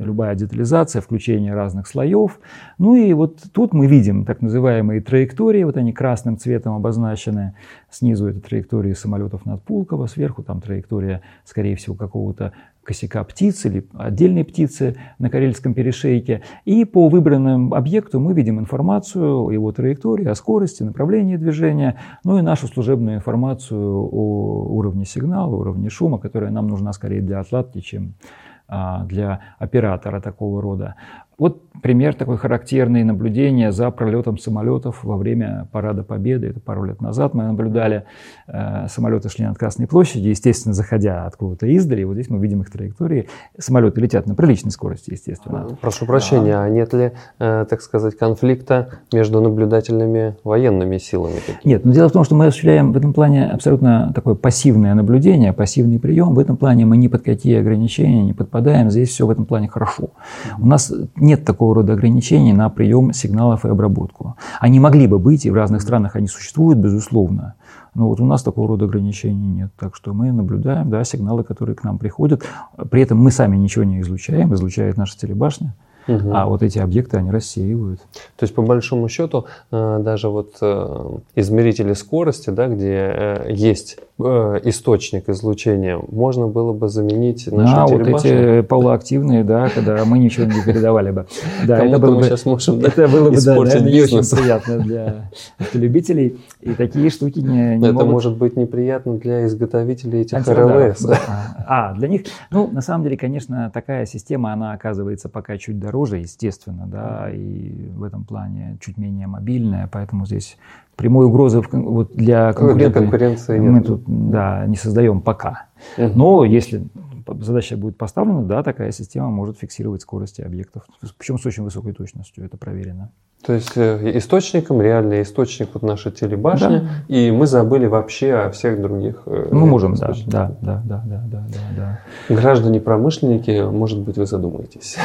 Speaker 2: любая детализация, включение разных слоев. Ну и вот тут мы видим так называемые траектории, вот они красным цветом обозначены. Снизу это траектории самолетов над Пулково, сверху там траектория, скорее всего, какого-то косяка птиц или отдельной птицы на Карельском перешейке. И по выбранному объекту мы видим информацию о его траектории, о скорости, направлении движения, ну и нашу служебную информацию о уровне сигнала, уровне шума, которая нам нужна скорее для отладки, чем а, для оператора такого рода. Вот пример такой характерный наблюдение за пролетом самолетов во время Парада Победы. Это пару лет назад мы наблюдали. Э, самолеты шли над Красной площадью, естественно, заходя откуда-то издали. Вот здесь мы видим их траектории. Самолеты летят на приличной скорости, естественно.
Speaker 1: Прошу прощения, а, а нет ли, э, так сказать, конфликта между наблюдательными военными силами?
Speaker 2: Нет, но дело в том, что мы осуществляем в этом плане абсолютно такое пассивное наблюдение, пассивный прием. В этом плане мы ни под какие ограничения не подпадаем. Здесь все в этом плане хорошо. У нас нет такого рода ограничений на прием сигналов и обработку. Они могли бы быть, и в разных странах они существуют, безусловно. Но вот у нас такого рода ограничений нет. Так что мы наблюдаем да, сигналы, которые к нам приходят. При этом мы сами ничего не излучаем, излучает наша телебашня. Угу. А вот эти объекты, они рассеивают.
Speaker 1: То есть, по большому счету, э, даже вот э, измерители скорости, да, где э, есть источник излучения, можно было бы заменить
Speaker 2: наши а, вот эти полуактивные, да, когда мы ничего не передавали бы.
Speaker 1: Да, это было бы, сейчас можем это было бы, да,
Speaker 2: не очень приятно для автолюбителей. И такие штуки не,
Speaker 1: не Это могут... может быть неприятно для изготовителей этих РЛС. Да.
Speaker 2: А, для них, ну, на самом деле, конечно, такая система, она оказывается пока чуть дороже, естественно, да, и в этом плане чуть менее мобильная, поэтому здесь прямой угрозы вот для,
Speaker 1: для конкуренции
Speaker 2: мы нет. тут да, не создаем пока. Но если задача будет поставлена, да, такая система может фиксировать скорости объектов, причем с очень высокой точностью, это проверено.
Speaker 1: То есть э, источником, реальный источник вот наша телебашня, да. и мы забыли вообще о всех других.
Speaker 2: Э, мы можем, да, да, да, да, да, да,
Speaker 1: да. Граждане-промышленники, может быть, вы задумаетесь.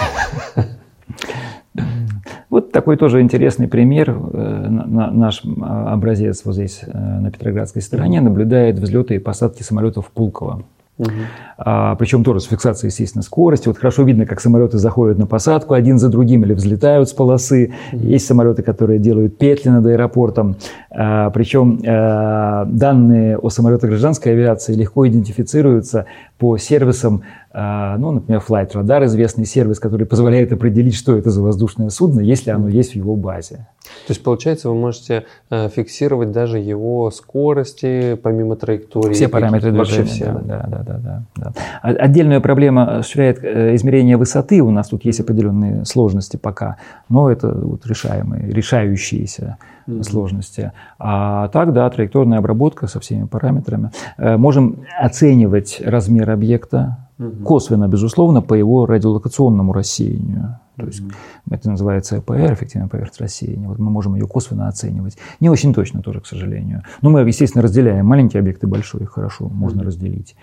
Speaker 2: Вот такой тоже интересный пример. Э, наш образец вот здесь на Петроградской стороне наблюдает взлеты и посадки самолетов Пулково. Угу. А, причем тоже с фиксацией, естественно, скорости. Вот хорошо видно, как самолеты заходят на посадку один за другим или взлетают с полосы. Угу. Есть самолеты, которые делают петли над аэропортом. А, причем а, данные о самолетах гражданской авиации легко идентифицируются по сервисам а, ну, например, Flight Radar, известный сервис, который позволяет определить, что это за воздушное судно, если оно есть в его базе.
Speaker 1: То есть, получается, вы можете э, фиксировать даже его скорости, помимо траектории?
Speaker 2: Все параметры движения. Все. Да, да, да, да, да. Отдельная проблема осуществляет э, измерение высоты. У нас тут есть определенные сложности пока, но это вот решаемые, решающиеся mm-hmm. сложности. А так, да, траекторная обработка со всеми параметрами. Э, можем оценивать размер объекта, Угу. Косвенно, безусловно, по его радиолокационному рассеянию. То есть угу. это называется ЭПР, эффективное поверхность рассеяния. Вот мы можем ее косвенно оценивать. Не очень точно тоже, к сожалению. Но мы, естественно, разделяем маленькие объекты, большой, хорошо, можно угу. разделить.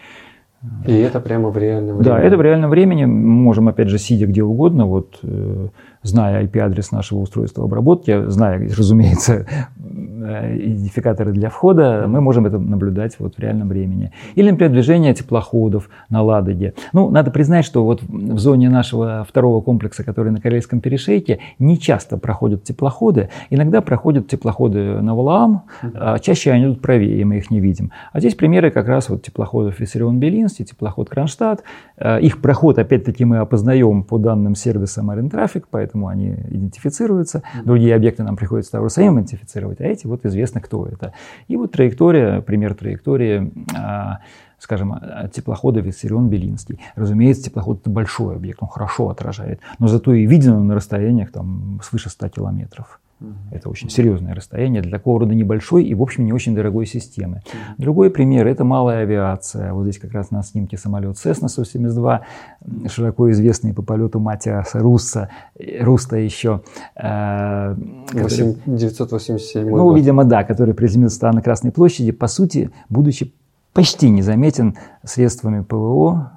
Speaker 1: И это прямо в реальном времени?
Speaker 2: Да, это в реальном времени. Мы можем, опять же, сидя где угодно, вот, э, зная IP-адрес нашего устройства обработки, зная, разумеется, Э, идентификаторы для входа, мы можем это наблюдать вот в реальном времени. Или, например, движение теплоходов на Ладоге. Ну, надо признать, что вот в зоне нашего второго комплекса, который на Карельском перешейке, не часто проходят теплоходы. Иногда проходят теплоходы на Валаам, а чаще они идут правее, и мы их не видим. А здесь примеры как раз вот теплоходов Виссарион-Белинский, теплоход Кронштадт. Э, их проход, опять-таки, мы опознаем по данным сервиса Marine Traffic, поэтому они идентифицируются. Другие объекты нам приходится того самим идентифицировать, а эти вот известно, кто это. И вот траектория, пример траектории а, скажем, теплохода Виссарион-Белинский. Разумеется, теплоход – это большой объект, он хорошо отражает, но зато и виден он на расстояниях там, свыше 100 километров. Это очень серьезное расстояние для такого рода небольшой и, в общем, не очень дорогой системы. Другой пример – это малая авиация. Вот здесь как раз на снимке самолет Cessna 172, широко известный по полету Матиаса Руста, Руста еще.
Speaker 1: Э, 987
Speaker 2: Ну, год. видимо, да, который приземлился на Красной площади, по сути, будучи почти незаметен средствами ПВО,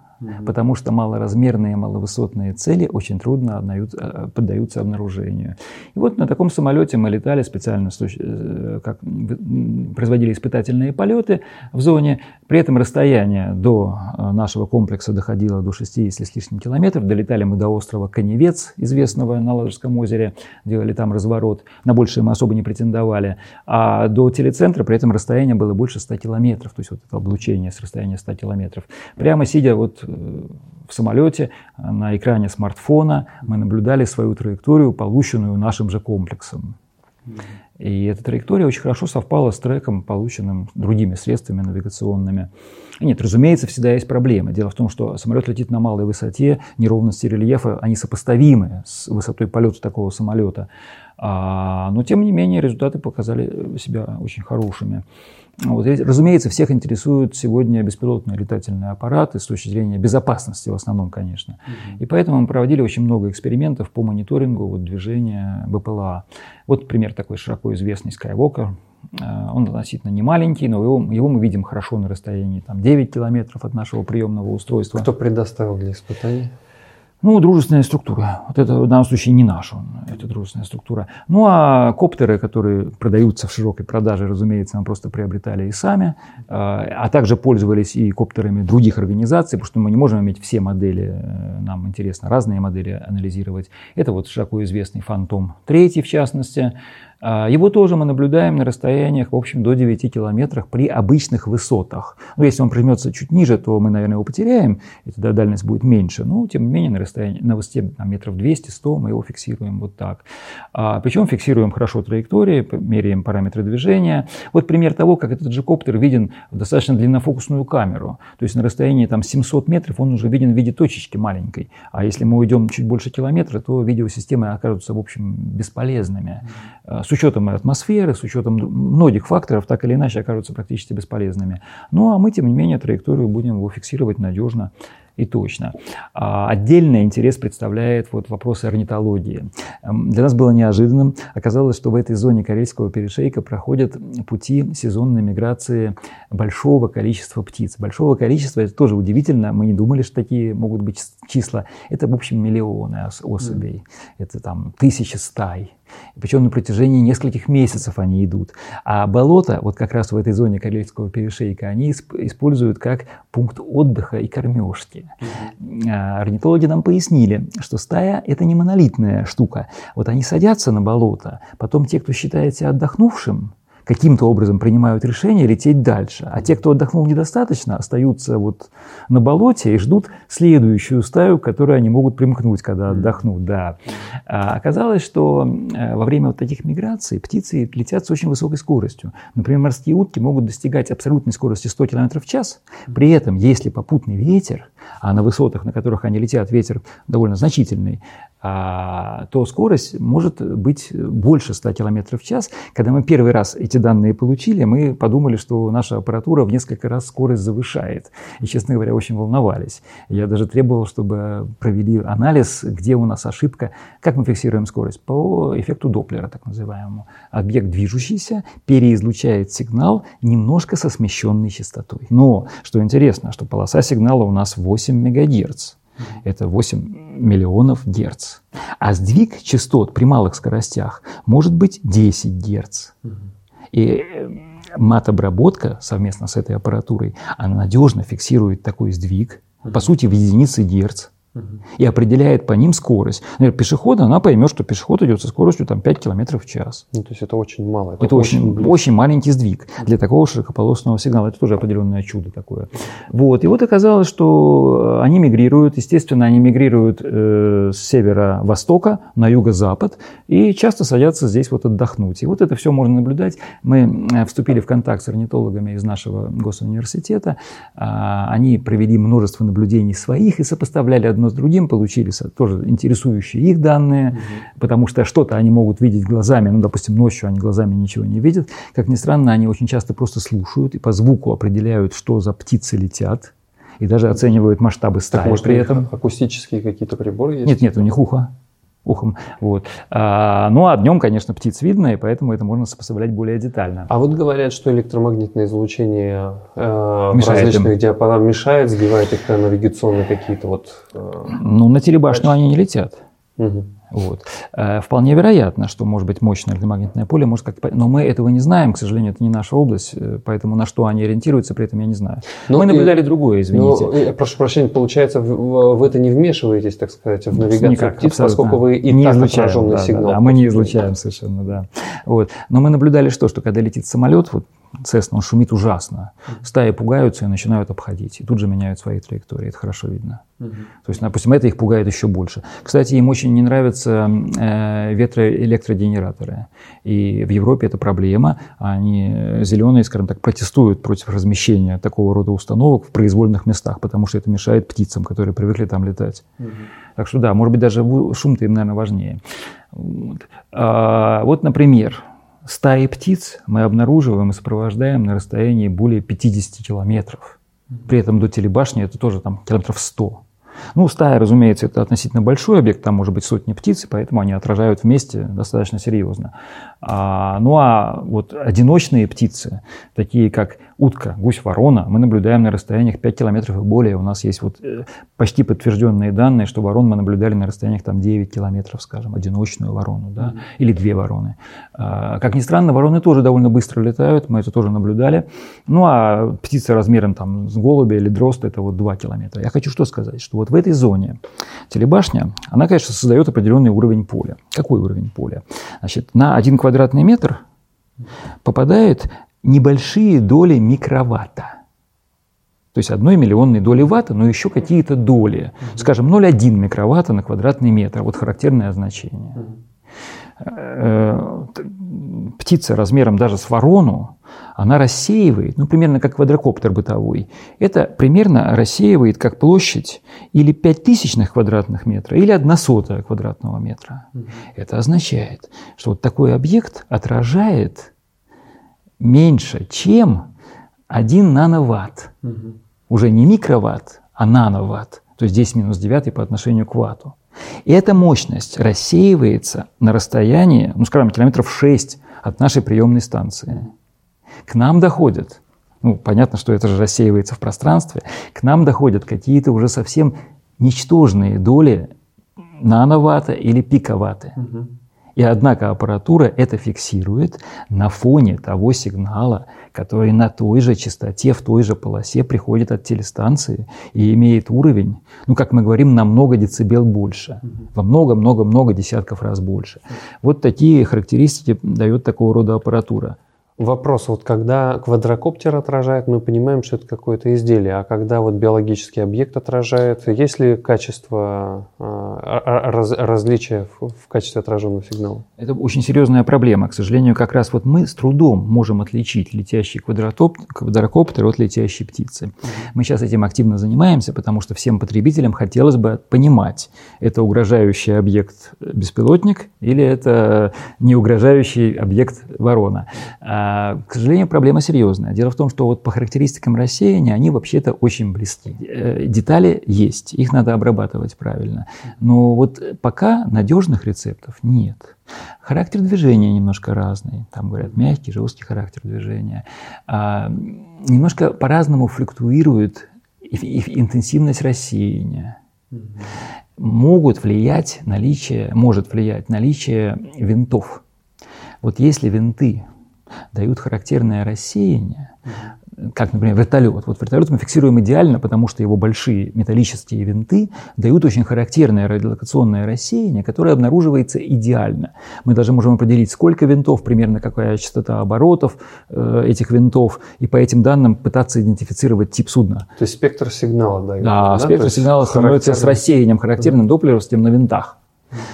Speaker 2: потому что малоразмерные, маловысотные цели очень трудно э, поддаются обнаружению. И вот на таком самолете мы летали специально, э, как, производили испытательные полеты в зоне. При этом расстояние до э, нашего комплекса доходило до 60 с лишним километров. Долетали мы до острова Коневец, известного на Ладожском озере, делали там разворот. На большее мы особо не претендовали. А до телецентра при этом расстояние было больше 100 километров. То есть вот это облучение с расстояния 100 километров. Прямо сидя вот в самолете на экране смартфона мы наблюдали свою траекторию, полученную нашим же комплексом. И эта траектория очень хорошо совпала с треком, полученным другими средствами навигационными. Нет, разумеется, всегда есть проблемы. Дело в том, что самолет летит на малой высоте, неровности рельефа, они сопоставимы с высотой полета такого самолета. А, но, тем не менее, результаты показали себя очень хорошими. Вот, разумеется, всех интересуют сегодня беспилотные летательные аппараты с точки зрения безопасности в основном, конечно. Mm-hmm. И поэтому мы проводили очень много экспериментов по мониторингу вот, движения БПЛА. Вот пример такой широко известный Skywalker. Э, он относительно не маленький, но его, его мы видим хорошо на расстоянии там, 9 километров от нашего приемного устройства.
Speaker 1: Кто предоставил для испытаний?
Speaker 2: Ну, дружественная структура. Вот это в данном случае не наша, это дружественная структура. Ну, а коптеры, которые продаются в широкой продаже, разумеется, мы просто приобретали и сами, а, а также пользовались и коптерами других организаций, потому что мы не можем иметь все модели, э, нам интересно разные модели анализировать. Это вот широко известный Фантом 3, в частности, его тоже мы наблюдаем на расстояниях, в общем, до 9 километрах при обычных высотах. Ну, если он прижмется чуть ниже, то мы, наверное, его потеряем, и тогда дальность будет меньше. Но, тем не менее, на, расстоянии, на высоте там, метров 200-100 мы его фиксируем вот так. А, причем фиксируем хорошо траектории, меряем параметры движения. Вот пример того, как этот же коптер виден в достаточно длиннофокусную камеру. То есть на расстоянии там, 700 метров он уже виден в виде точечки маленькой. А если мы уйдем чуть больше километра, то видеосистемы окажутся, в общем, бесполезными. А, учетом атмосферы, с учетом многих факторов, так или иначе окажутся практически бесполезными. Ну а мы, тем не менее, траекторию будем его фиксировать надежно и точно. А отдельный интерес представляет вот вопросы орнитологии. Эм, для нас было неожиданным. Оказалось, что в этой зоне Карельского перешейка проходят пути сезонной миграции большого количества птиц. Большого количества, это тоже удивительно. Мы не думали, что такие могут быть числа. Это, в общем, миллионы особей. Mm. Это там тысячи стай. Причем на протяжении нескольких месяцев они идут. А болото, вот как раз в этой зоне Карельского перешейка, они используют как пункт отдыха и кормежки. Mm-hmm. Орнитологи нам пояснили, что стая – это не монолитная штука. Вот они садятся на болото, потом те, кто считает себя отдохнувшим, каким-то образом принимают решение лететь дальше. А те, кто отдохнул недостаточно, остаются вот на болоте и ждут следующую стаю, к которой они могут примкнуть, когда отдохнут. Да. А оказалось, что э, во время вот таких миграций птицы летят с очень высокой скоростью. Например, морские утки могут достигать абсолютной скорости 100 км в час. При этом, если попутный ветер, а на высотах, на которых они летят, ветер довольно значительный, то скорость может быть больше 100 км в час. Когда мы первый раз эти данные получили, мы подумали, что наша аппаратура в несколько раз скорость завышает. И, честно говоря, очень волновались. Я даже требовал, чтобы провели анализ, где у нас ошибка. Как мы фиксируем скорость? По эффекту Доплера, так называемому. Объект движущийся переизлучает сигнал немножко со смещенной частотой. Но, что интересно, что полоса сигнала у нас 8 МГц. Это 8 миллионов герц. А сдвиг частот при малых скоростях может быть 10 герц. И э, мат-обработка совместно с этой аппаратурой, она надежно фиксирует такой сдвиг, по сути, в единице герц. И определяет по ним скорость. Например, пешехода, она поймет, что пешеход идет со скоростью там, 5 км в час.
Speaker 1: Ну, то есть это очень мало.
Speaker 2: Это, это очень, очень, очень маленький сдвиг для такого широкополосного сигнала. Это тоже определенное чудо такое. Вот. И вот оказалось, что они мигрируют. Естественно, они мигрируют э, с севера-востока на юго-запад и часто садятся здесь вот отдохнуть. И вот это все можно наблюдать. Мы э, вступили в контакт с орнитологами из нашего госуниверситета. А, они провели множество наблюдений своих и сопоставляли одно одно с другим, получили тоже интересующие их данные, угу. потому что что-то они могут видеть глазами, ну, допустим, ночью они глазами ничего не видят. Как ни странно, они очень часто просто слушают и по звуку определяют, что за птицы летят, и даже оценивают масштабы стаи так, может, при этом.
Speaker 1: Акустические какие-то приборы есть?
Speaker 2: Нет, нет, у них ухо ухом. Вот. А, ну а днем, конечно, птиц видно, и поэтому это можно сопоставлять более детально.
Speaker 1: А вот говорят, что электромагнитное излучение э, в различных им. диапазонах мешает, сбивает их на навигационные какие-то вот...
Speaker 2: Э, ну, на телебашню они не летят. Угу. Вот. Э, вполне вероятно, что может быть мощное электромагнитное поле, может как но мы этого не знаем, к сожалению, это не наша область, э, поэтому на что они ориентируются, при этом я не знаю. Но мы наблюдали и, другое, извините.
Speaker 1: Ну, прошу прощения, получается, в, в это не вмешиваетесь, так сказать, в навигацию Никак, птиц, абсолютно. поскольку вы и
Speaker 2: не
Speaker 1: так
Speaker 2: излучаем, отраженный да, сигнал. Да, да, мы не излучаем совершенно, да. Вот. Но мы наблюдали что, что когда летит самолет, вот Цесна, он шумит ужасно. Стаи пугаются и начинают обходить. И тут же меняют свои траектории. Это хорошо видно. Угу. То есть, допустим, это их пугает еще больше. Кстати, им очень не нравятся э, ветроэлектрогенераторы. И в Европе это проблема. Они, зеленые, скажем так, протестуют против размещения такого рода установок в произвольных местах, потому что это мешает птицам, которые привыкли там летать. Угу. Так что да, может быть, даже шум-то им, наверное, важнее. Вот, а, вот например, стаи птиц мы обнаруживаем и сопровождаем на расстоянии более 50 километров. При этом до телебашни это тоже там километров 100. Ну, стая, разумеется, это относительно большой объект, там может быть сотни птиц, и поэтому они отражают вместе достаточно серьезно. А, ну а вот одиночные птицы, такие как утка, гусь, ворона, мы наблюдаем на расстояниях 5 километров и более. У нас есть вот э, почти подтвержденные данные, что ворон мы наблюдали на расстояниях там 9 километров, скажем, одиночную ворону, да, mm-hmm. или две вороны. А, как ни странно, вороны тоже довольно быстро летают, мы это тоже наблюдали. Ну а птицы размером там с голубя или дрозд это вот 2 километра. Я хочу что сказать, что вот в этой зоне телебашня, она, конечно, создает определенный уровень поля. Какой уровень поля? Значит, на один квадратный метр попадает небольшие доли микроватта. То есть одной миллионной доли ватта, но еще какие-то доли. Скажем, 0,1 микроватта на квадратный метр. Вот характерное значение. Э, птица размером даже с ворону, она рассеивает, ну, примерно как квадрокоптер бытовой. Это примерно рассеивает как площадь или 5 тысячных квадратных метра, или 1 сотая квадратного метра. Это означает, что вот такой объект отражает меньше, чем 1 нановатт. Угу. Уже не микроватт, а нановатт. То есть 10 минус 9 по отношению к ватту. И эта мощность рассеивается на расстоянии, ну, скажем, километров 6 от нашей приемной станции. К нам доходят, ну, понятно, что это же рассеивается в пространстве, к нам доходят какие-то уже совсем ничтожные доли нановатта или пиковатты. Угу. И однако аппаратура это фиксирует на фоне того сигнала, который на той же частоте, в той же полосе приходит от телестанции и имеет уровень, ну, как мы говорим, на много децибел больше, во много-много-много десятков раз больше. Вот такие характеристики дает такого рода аппаратура.
Speaker 1: Вопрос, вот когда квадрокоптер отражает, мы понимаем, что это какое-то изделие, а когда вот биологический объект отражает, есть ли качество, а, раз, различия в, качестве отраженного сигнала?
Speaker 2: Это очень серьезная проблема. К сожалению, как раз вот мы с трудом можем отличить летящий квадрокоптер от летящей птицы. Мы сейчас этим активно занимаемся, потому что всем потребителям хотелось бы понимать, это угрожающий объект беспилотник или это не угрожающий объект ворона. А а, к сожалению, проблема серьезная. Дело в том, что вот по характеристикам рассеяния они вообще-то очень близки. Э, детали есть, их надо обрабатывать правильно. Но вот пока надежных рецептов нет. Характер движения немножко разный. Там говорят мягкий, жесткий характер движения. А, немножко по-разному флюктуирует интенсивность рассеяния. Могут влиять наличие, может влиять наличие винтов. Вот если винты дают характерное рассеяние, как, например, вертолет. Вот вертолет мы фиксируем идеально, потому что его большие металлические винты дают очень характерное радиолокационное рассеяние, которое обнаруживается идеально. Мы даже можем определить, сколько винтов, примерно какая частота оборотов э, этих винтов, и по этим данным пытаться идентифицировать тип судна.
Speaker 1: То есть спектр сигнала,
Speaker 2: да? Да, да? спектр сигнала становится с рассеянием, характерным доплеровским на винтах.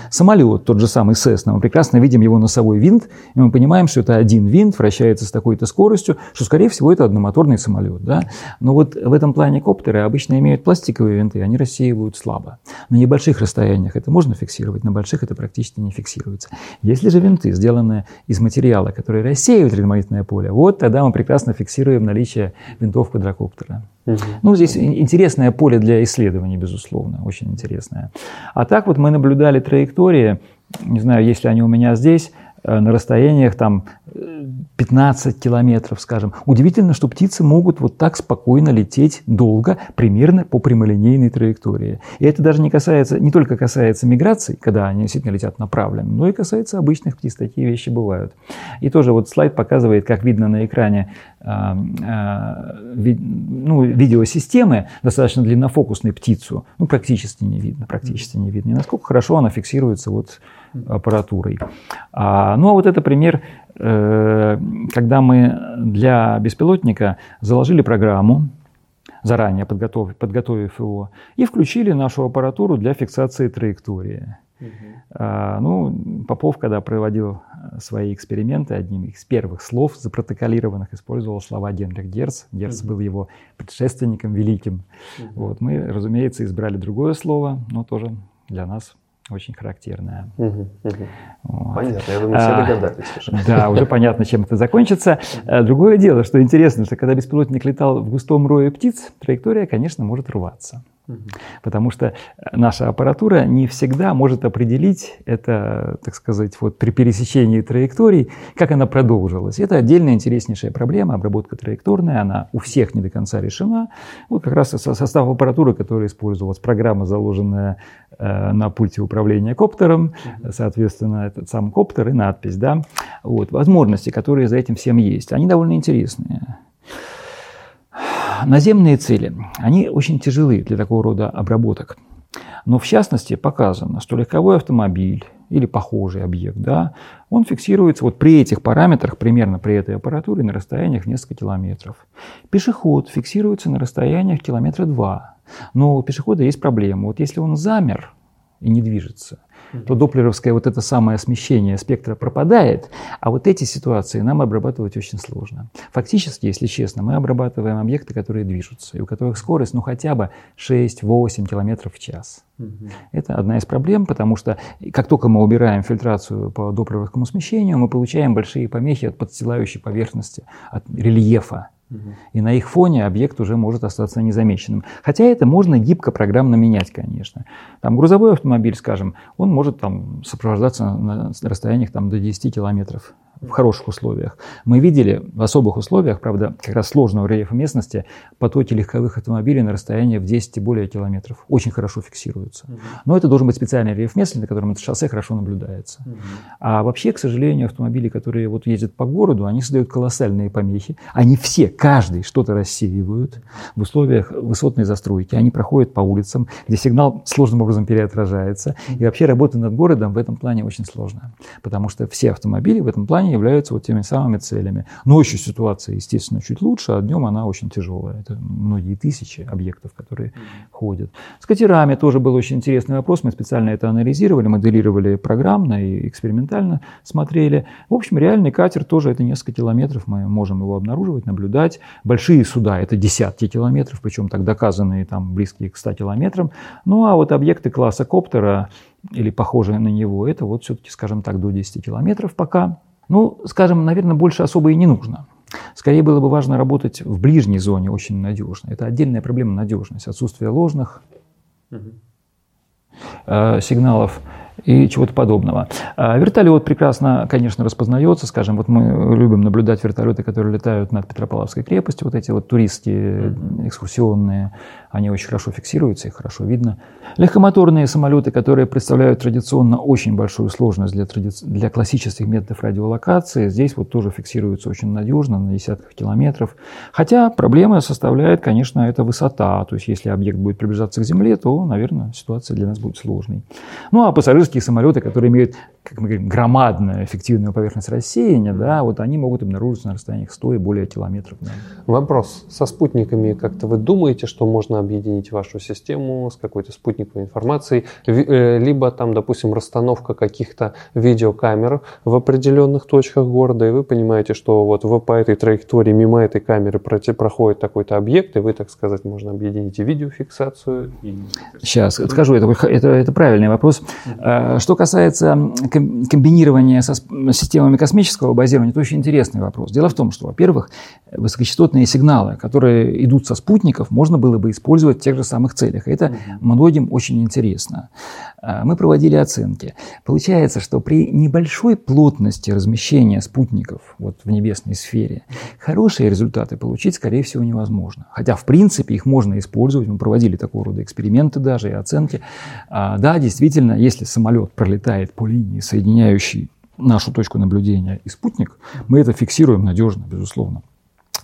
Speaker 2: Самолет, тот же самый Cessna, мы прекрасно видим его носовой винт, и мы понимаем, что это один винт, вращается с такой-то скоростью, что, скорее всего, это одномоторный самолет. Да? Но вот в этом плане коптеры обычно имеют пластиковые винты, они рассеивают слабо. На небольших расстояниях это можно фиксировать, на больших это практически не фиксируется. Если же винты сделаны из материала, который рассеивает электромагнитное поле, вот тогда мы прекрасно фиксируем наличие винтов квадрокоптера. Ну, здесь интересное поле для исследований, безусловно, очень интересное. А так вот мы наблюдали траектории, не знаю, если они у меня здесь, Э, на расстояниях там 15 километров, скажем. Удивительно, что птицы могут вот так спокойно лететь долго, примерно по прямолинейной траектории. И это даже не касается, не только касается миграций, когда они действительно летят направленно, но и касается обычных птиц. Такие вещи бывают. И тоже вот слайд показывает, как видно на экране э, ви, ну, видеосистемы, достаточно длиннофокусной птицу, ну, практически не видно, практически не видно. И насколько хорошо она фиксируется вот аппаратурой. А, ну а вот это пример, когда мы для беспилотника заложили программу, заранее подготовив, подготовив его, и включили нашу аппаратуру для фиксации траектории. Угу. А, ну, Попов, когда проводил свои эксперименты, одним из первых слов запротоколированных использовал слова Генрих Герц. Герц угу. был его предшественником великим. Угу. Вот, мы, разумеется, избрали другое слово, но тоже для нас очень характерная. Угу, угу.
Speaker 1: Вот. Понятно, я думаю, все а, догадались
Speaker 2: уже. Да, уже понятно, чем это закончится. А, другое дело, что интересно, что когда беспилотник летал в густом рое птиц, траектория, конечно, может рваться. Потому что наша аппаратура не всегда может определить это, так сказать, вот при пересечении траекторий, как она продолжилась. Это отдельная интереснейшая проблема, обработка траекторная, она у всех не до конца решена. Вот как раз состав аппаратуры, который использовалась, программа, заложенная э, на пульте управления коптером, соответственно, этот сам коптер и надпись, да, вот, возможности, которые за этим всем есть, они довольно интересные наземные цели, они очень тяжелы для такого рода обработок. Но в частности показано, что легковой автомобиль или похожий объект, да, он фиксируется вот при этих параметрах, примерно при этой аппаратуре, на расстояниях несколько километров. Пешеход фиксируется на расстояниях километра два. Но у пешехода есть проблема. Вот если он замер и не движется, то доплеровское вот это самое смещение спектра пропадает, а вот эти ситуации нам обрабатывать очень сложно. Фактически, если честно, мы обрабатываем объекты, которые движутся, и у которых скорость ну хотя бы 6-8 км в час. Это одна из проблем, потому что как только мы убираем фильтрацию по доплеровскому смещению, мы получаем большие помехи от подстилающей поверхности, от рельефа и на их фоне объект уже может остаться незамеченным. Хотя это можно гибко программно менять, конечно. Там грузовой автомобиль, скажем, он может там сопровождаться на расстояниях там, до 10 километров в хороших условиях. Мы видели в особых условиях, правда, как раз сложного рельефа местности, потоки легковых автомобилей на расстоянии в 10 и более километров. Очень хорошо фиксируются. Но это должен быть специальный рельеф местности, на котором это шоссе хорошо наблюдается. А вообще, к сожалению, автомобили, которые вот ездят по городу, они создают колоссальные помехи. Они все, каждый что-то рассеивают в условиях высотной застройки. Они проходят по улицам, где сигнал сложным образом переотражается. И вообще работа над городом в этом плане очень сложно. Потому что все автомобили в этом плане они являются вот теми самыми целями. Ночью ситуация, естественно, чуть лучше, а днем она очень тяжелая. Это многие тысячи объектов, которые mm-hmm. ходят. С катерами тоже был очень интересный вопрос. Мы специально это анализировали, моделировали программно и экспериментально смотрели. В общем, реальный катер тоже это несколько километров. Мы можем его обнаруживать, наблюдать. Большие суда это десятки километров, причем так доказанные там близкие к 100 километрам. Ну а вот объекты класса коптера или похожие на него, это вот все-таки, скажем так, до 10 километров пока. Ну, скажем, наверное, больше особо и не нужно. Скорее было бы важно работать в ближней зоне очень надежно. Это отдельная проблема надежность, отсутствие ложных угу. э, сигналов и чего-то подобного. А вертолет прекрасно, конечно, распознается. Скажем, вот мы любим наблюдать вертолеты, которые летают над Петропавловской крепостью, вот эти вот туристские, экскурсионные, они очень хорошо фиксируются, их хорошо видно. Легкомоторные самолеты, которые представляют традиционно очень большую сложность для, тради... для классических методов радиолокации, здесь вот тоже фиксируются очень надежно, на десятках километров. Хотя проблема составляет, конечно, это высота. То есть если объект будет приближаться к Земле, то, наверное, ситуация для нас будет сложной. Ну а пассажирские такие самолеты, которые имеют, как мы говорим, громадную эффективную поверхность рассеяния, да, вот они могут обнаружиться на расстояниях 100 и более километров. Да.
Speaker 1: Вопрос. Со спутниками как-то вы думаете, что можно объединить вашу систему с какой-то спутниковой информацией? Э, либо там, допустим, расстановка каких-то видеокамер в определенных точках города, и вы понимаете, что вот вы по этой траектории мимо этой камеры проходит такой-то объект, и вы, так сказать, можно объединить и видеофиксацию. И...
Speaker 2: Сейчас скажу, это, это, это правильный вопрос. А, что касается комбинирования со системами космического базирования, это очень интересный вопрос. Дело в том, что, во-первых, высокочастотные сигналы, которые идут со спутников, можно было бы использовать в тех же самых целях. И это многим очень интересно. А, мы проводили оценки. Получается, что при небольшой плотности размещения спутников вот в небесной сфере хорошие результаты получить, скорее всего, невозможно. Хотя, в принципе, их можно использовать. Мы проводили такого рода эксперименты даже и оценки. А, да, действительно, если самолет пролетает по линии, соединяющей нашу точку наблюдения и спутник, мы это фиксируем надежно, безусловно.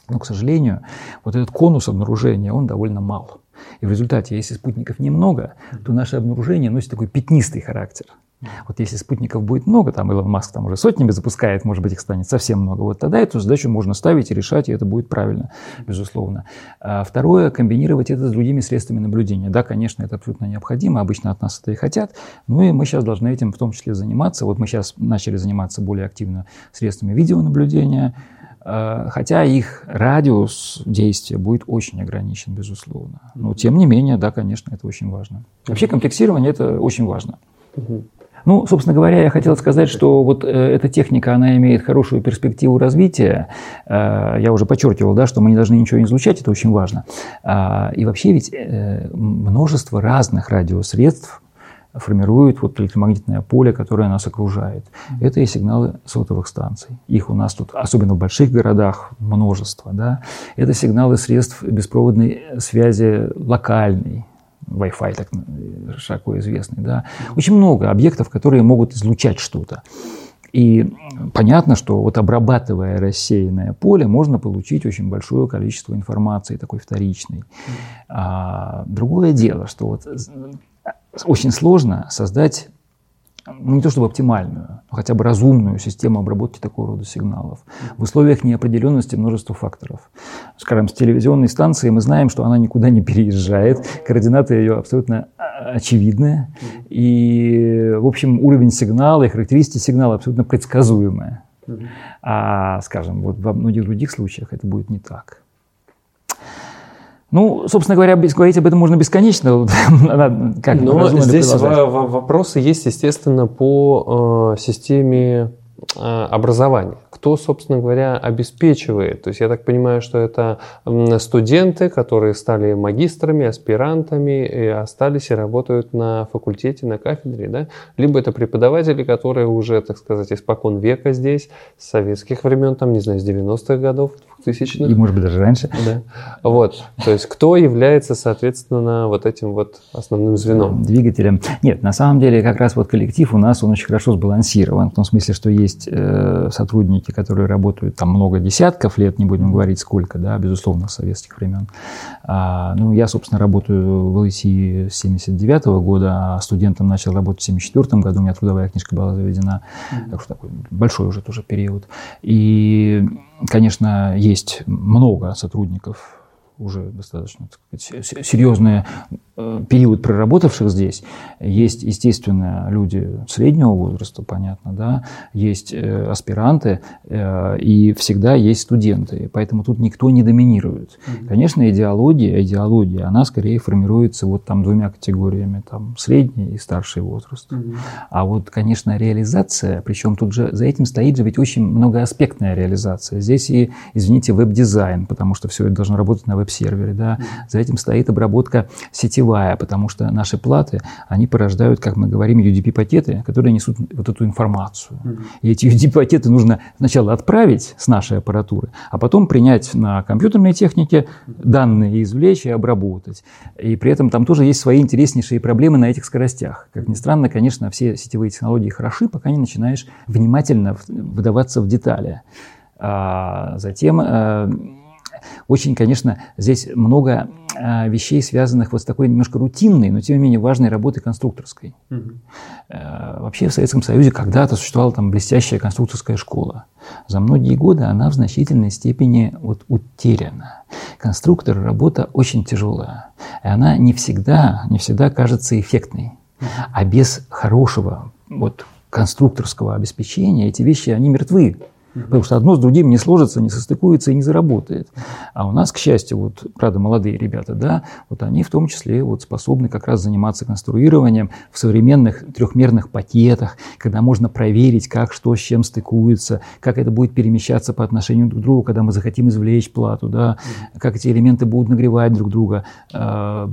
Speaker 2: Но, к сожалению, вот этот конус обнаружения, он довольно мал. И в результате, если спутников немного, то наше обнаружение носит такой пятнистый характер. Вот если спутников будет много, там Илон Маск там уже сотнями запускает, может быть, их станет совсем много, вот тогда эту задачу можно ставить и решать, и это будет правильно, безусловно. А второе, комбинировать это с другими средствами наблюдения. Да, конечно, это абсолютно необходимо, обычно от нас это и хотят, ну и мы сейчас должны этим в том числе заниматься. Вот мы сейчас начали заниматься более активно средствами видеонаблюдения, а, хотя их радиус действия будет очень ограничен, безусловно. Но тем не менее, да, конечно, это очень важно. Вообще комплексирование это очень важно. Ну, собственно говоря, я хотел сказать, что вот э, эта техника, она имеет хорошую перспективу развития. Э, я уже подчеркивал, да, что мы не должны ничего не излучать, это очень важно. А, и вообще ведь э, множество разных радиосредств формирует вот электромагнитное поле, которое нас окружает. Это и сигналы сотовых станций. Их у нас тут, особенно в больших городах, множество. Да? Это сигналы средств беспроводной связи локальной, Wi-Fi так широко известный. Да? Очень много объектов, которые могут излучать что-то. И понятно, что вот обрабатывая рассеянное поле, можно получить очень большое количество информации, такой вторичной. А, другое дело, что вот очень сложно создать ну, не то чтобы оптимальную, но хотя бы разумную систему обработки такого рода сигналов. В условиях неопределенности множество факторов. Скажем, с телевизионной станции мы знаем, что она никуда не переезжает, координаты ее абсолютно а, очевидны, и, в общем, уровень сигнала и характеристики сигнала абсолютно предсказуемые. А, скажем, вот во многих других случаях это будет не так. Ну, собственно говоря, говорить об этом можно бесконечно.
Speaker 1: как Но здесь вопросы есть, естественно, по э, системе э, образования кто, собственно говоря, обеспечивает. То есть я так понимаю, что это студенты, которые стали магистрами, аспирантами, и остались и работают на факультете, на кафедре, да? Либо это преподаватели, которые уже, так сказать, испокон века здесь, с советских времен, там, не знаю, с 90-х годов, 2000-х.
Speaker 2: И, может быть, даже раньше.
Speaker 1: Да. Вот. То есть кто является, соответственно, вот этим вот основным звеном?
Speaker 2: Двигателем. Нет, на самом деле, как раз вот коллектив у нас, он очень хорошо сбалансирован, в том смысле, что есть э, сотрудники, которые работают там много десятков лет, не будем говорить сколько, да, безусловно, с советских времен. А, ну, я, собственно, работаю в ЛСИ с 79 -го года, а студентом начал работать в 74 году, у меня трудовая книжка была заведена, mm-hmm. так что такой большой уже тоже период. И, конечно, есть много сотрудников уже достаточно так сказать, серьезный э, период проработавших здесь. Есть, естественно, люди среднего возраста, понятно, да, есть э, аспиранты, э, и всегда есть студенты, поэтому тут никто не доминирует. Конечно, идеология, идеология, она скорее формируется вот там двумя категориями, там средний и старший возраст. А вот, конечно, реализация, причем тут же за этим стоит же ведь очень многоаспектная реализация. Здесь и, извините, веб-дизайн, потому что все это должно работать на веб веб-сервере, да. За этим стоит обработка сетевая, потому что наши платы, они порождают, как мы говорим, UDP-пакеты, которые несут вот эту информацию. И эти UDP-пакеты нужно сначала отправить с нашей аппаратуры, а потом принять на компьютерной технике данные извлечь и обработать. И при этом там тоже есть свои интереснейшие проблемы на этих скоростях. Как ни странно, конечно, все сетевые технологии хороши, пока не начинаешь внимательно выдаваться в детали. А затем э, очень, конечно, здесь много э, вещей, связанных вот с такой немножко рутинной, но тем не менее важной работой конструкторской. Угу. Вообще в Советском Союзе когда-то существовала там блестящая конструкторская школа. За многие годы она в значительной степени вот утеряна. Конструктор – работа очень тяжелая. И она не всегда, не всегда кажется эффектной. А без хорошего вот, конструкторского обеспечения эти вещи, они мертвы. Потому что одно с другим не сложится, не состыкуется и не заработает. А у нас, к счастью, вот, правда, молодые ребята, да, вот они в том числе вот способны как раз заниматься конструированием в современных трехмерных пакетах, когда можно проверить, как что с чем стыкуется, как это будет перемещаться по отношению друг к другу, когда мы захотим извлечь плату, да, как эти элементы будут нагревать друг друга, э,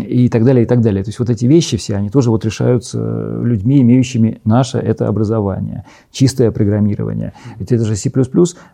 Speaker 2: и так далее, и так далее. То есть вот эти вещи все, они тоже вот решаются людьми, имеющими наше это образование, чистое программирование. Ведь это же C++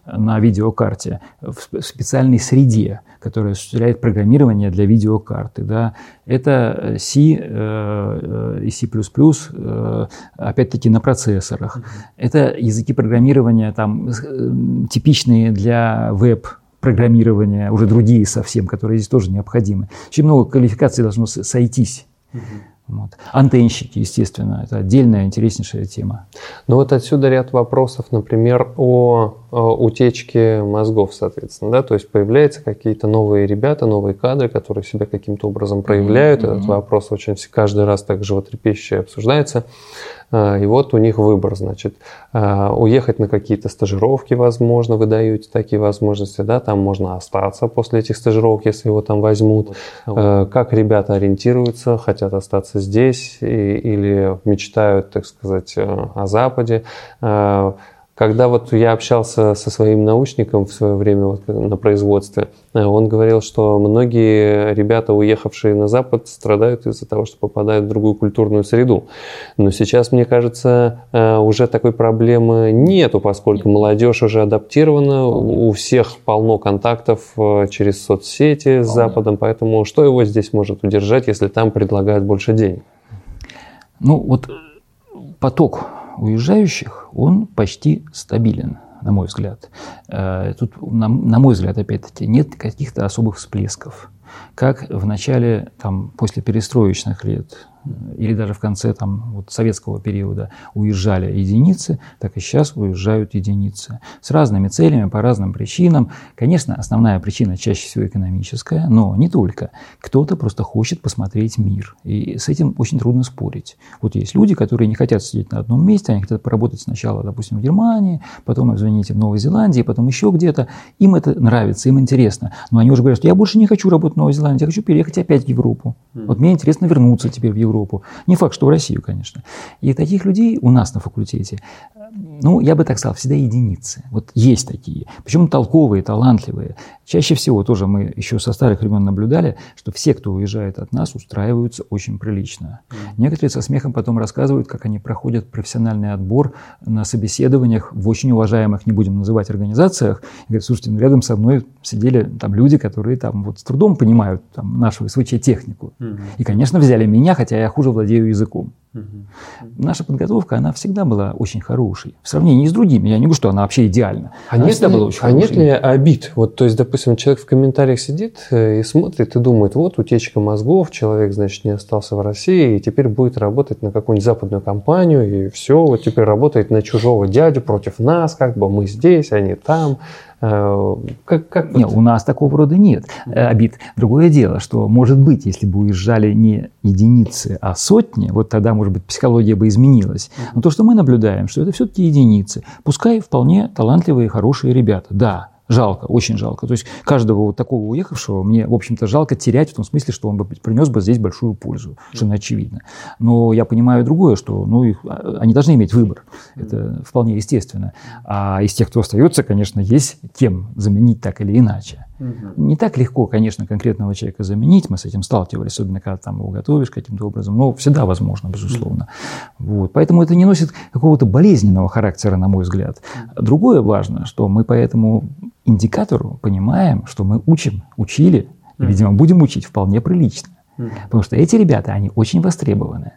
Speaker 2: на видеокарте в специальной среде, которая осуществляет программирование для видеокарты. Да. Это C э, и C++, э, опять-таки на процессорах. Это языки программирования там, э, типичные для веб программирования, уже другие совсем, которые здесь тоже необходимы. Очень много квалификаций должно сойтись. Угу. Вот. Антенщики, естественно, это отдельная интереснейшая тема.
Speaker 1: Ну вот отсюда ряд вопросов, например, о, о утечке мозгов, соответственно, да, то есть появляются какие-то новые ребята, новые кадры, которые себя каким-то образом проявляют. Mm-hmm. Этот вопрос очень каждый раз так животрепещуще обсуждается. А, и вот у них выбор, значит, а, уехать на какие-то стажировки, возможно, вы даете такие возможности, да, там можно остаться после этих стажировок, если его там возьмут. А, как ребята ориентируются, хотят остаться здесь или мечтают, так сказать, о Западе. Когда вот я общался со своим научником в свое время вот на производстве, э, он говорил, что многие ребята, уехавшие на Запад, страдают из-за того, что попадают в другую культурную среду. Но сейчас, мне кажется, э, уже такой проблемы нету, поскольку молодежь уже адаптирована, у всех полно контактов э, через соцсети с Западом, поэтому что его здесь может удержать, если там предлагают больше денег?
Speaker 2: Ну вот поток уезжающих, он почти стабилен, на мой взгляд. Э, тут, на, мой взгляд, опять-таки, нет каких-то особых всплесков. Как в начале, там, после перестроечных лет или даже в конце там, вот, советского периода уезжали единицы, так и сейчас уезжают единицы. С разными целями, по разным причинам. Конечно, основная причина чаще всего экономическая, но не только. Кто-то просто хочет посмотреть мир. И с этим очень трудно спорить. Вот есть люди, которые не хотят сидеть на одном месте, они хотят поработать сначала, допустим, в Германии, потом, извините, в Новой Зеландии, потом еще где-то. Им это нравится, им интересно. Но они уже говорят, что я больше не хочу работать в Новой Зеландии, я хочу переехать опять в Европу. Вот мне интересно вернуться теперь в Европу. Европу. Не факт, что в Россию, конечно. И таких людей у нас на факультете ну, я бы так сказал, всегда единицы. Вот есть такие. Причем толковые, талантливые. Чаще всего тоже мы еще со старых времен наблюдали, что все, кто уезжает от нас, устраиваются очень прилично. Mm. Некоторые со смехом потом рассказывают, как они проходят профессиональный отбор на собеседованиях в очень уважаемых, не будем называть, организациях. И говорят, слушайте, ну рядом со мной сидели там люди, которые там вот с трудом понимают там, нашу СВЧ-технику. Mm-hmm. И, конечно, взяли меня, хотя я хуже владею языком. Наша подготовка, она всегда была очень хорошей. В сравнении с другими. Я не говорю, что она вообще идеальна.
Speaker 1: А, она нет, всегда ли, была очень а нет ли обид? Вот, то есть, допустим, человек в комментариях сидит э, и смотрит и думает, вот утечка мозгов, человек, значит, не остался в России и теперь будет работать на какую-нибудь западную компанию и все, вот теперь работает на чужого дядю против нас, как бы мы здесь, они там.
Speaker 2: Э, как, как нет, у нас такого рода нет э, обид. Другое дело, что, может быть, если бы уезжали не единицы, а сотни, вот тогда, может быть, психология бы изменилась. Но то, что мы наблюдаем, что это все-таки единицы. Пускай вполне талантливые, хорошие ребята, да, Жалко, очень жалко. То есть каждого вот такого уехавшего мне, в общем-то, жалко терять в том смысле, что он бы принес бы здесь большую пользу, совершенно очевидно. Но я понимаю другое, что ну, их, а, они должны иметь выбор. Это вполне естественно. А из тех, кто остается, конечно, есть кем заменить так или иначе. Угу. Не так легко, конечно, конкретного человека заменить, мы с этим сталкивались, особенно когда там его готовишь каким-то образом, но всегда возможно, безусловно. Угу. Вот. Поэтому это не носит какого-то болезненного характера, на мой взгляд. Другое важно, что мы по этому индикатору понимаем, что мы учим, учили, и, видимо, будем учить вполне прилично. Потому что эти ребята, они очень востребованы.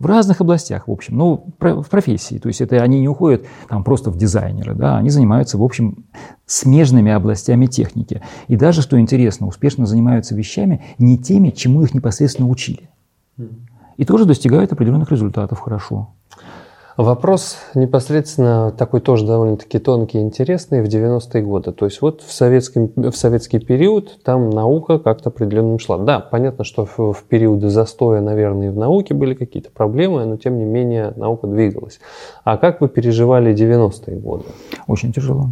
Speaker 2: В разных областях, в общем, ну, в профессии. То есть это они не уходят там просто в дизайнеры, да, они занимаются, в общем, смежными областями техники. И даже, что интересно, успешно занимаются вещами не теми, чему их непосредственно учили. И тоже достигают определенных результатов хорошо.
Speaker 1: Вопрос непосредственно такой тоже довольно-таки тонкий и интересный в 90-е годы. То есть вот в, советском, в советский период там наука как-то определенно шла. Да, понятно, что в, в периоды застоя, наверное, и в науке были какие-то проблемы, но тем не менее наука двигалась. А как вы переживали 90-е годы?
Speaker 2: Очень тяжело.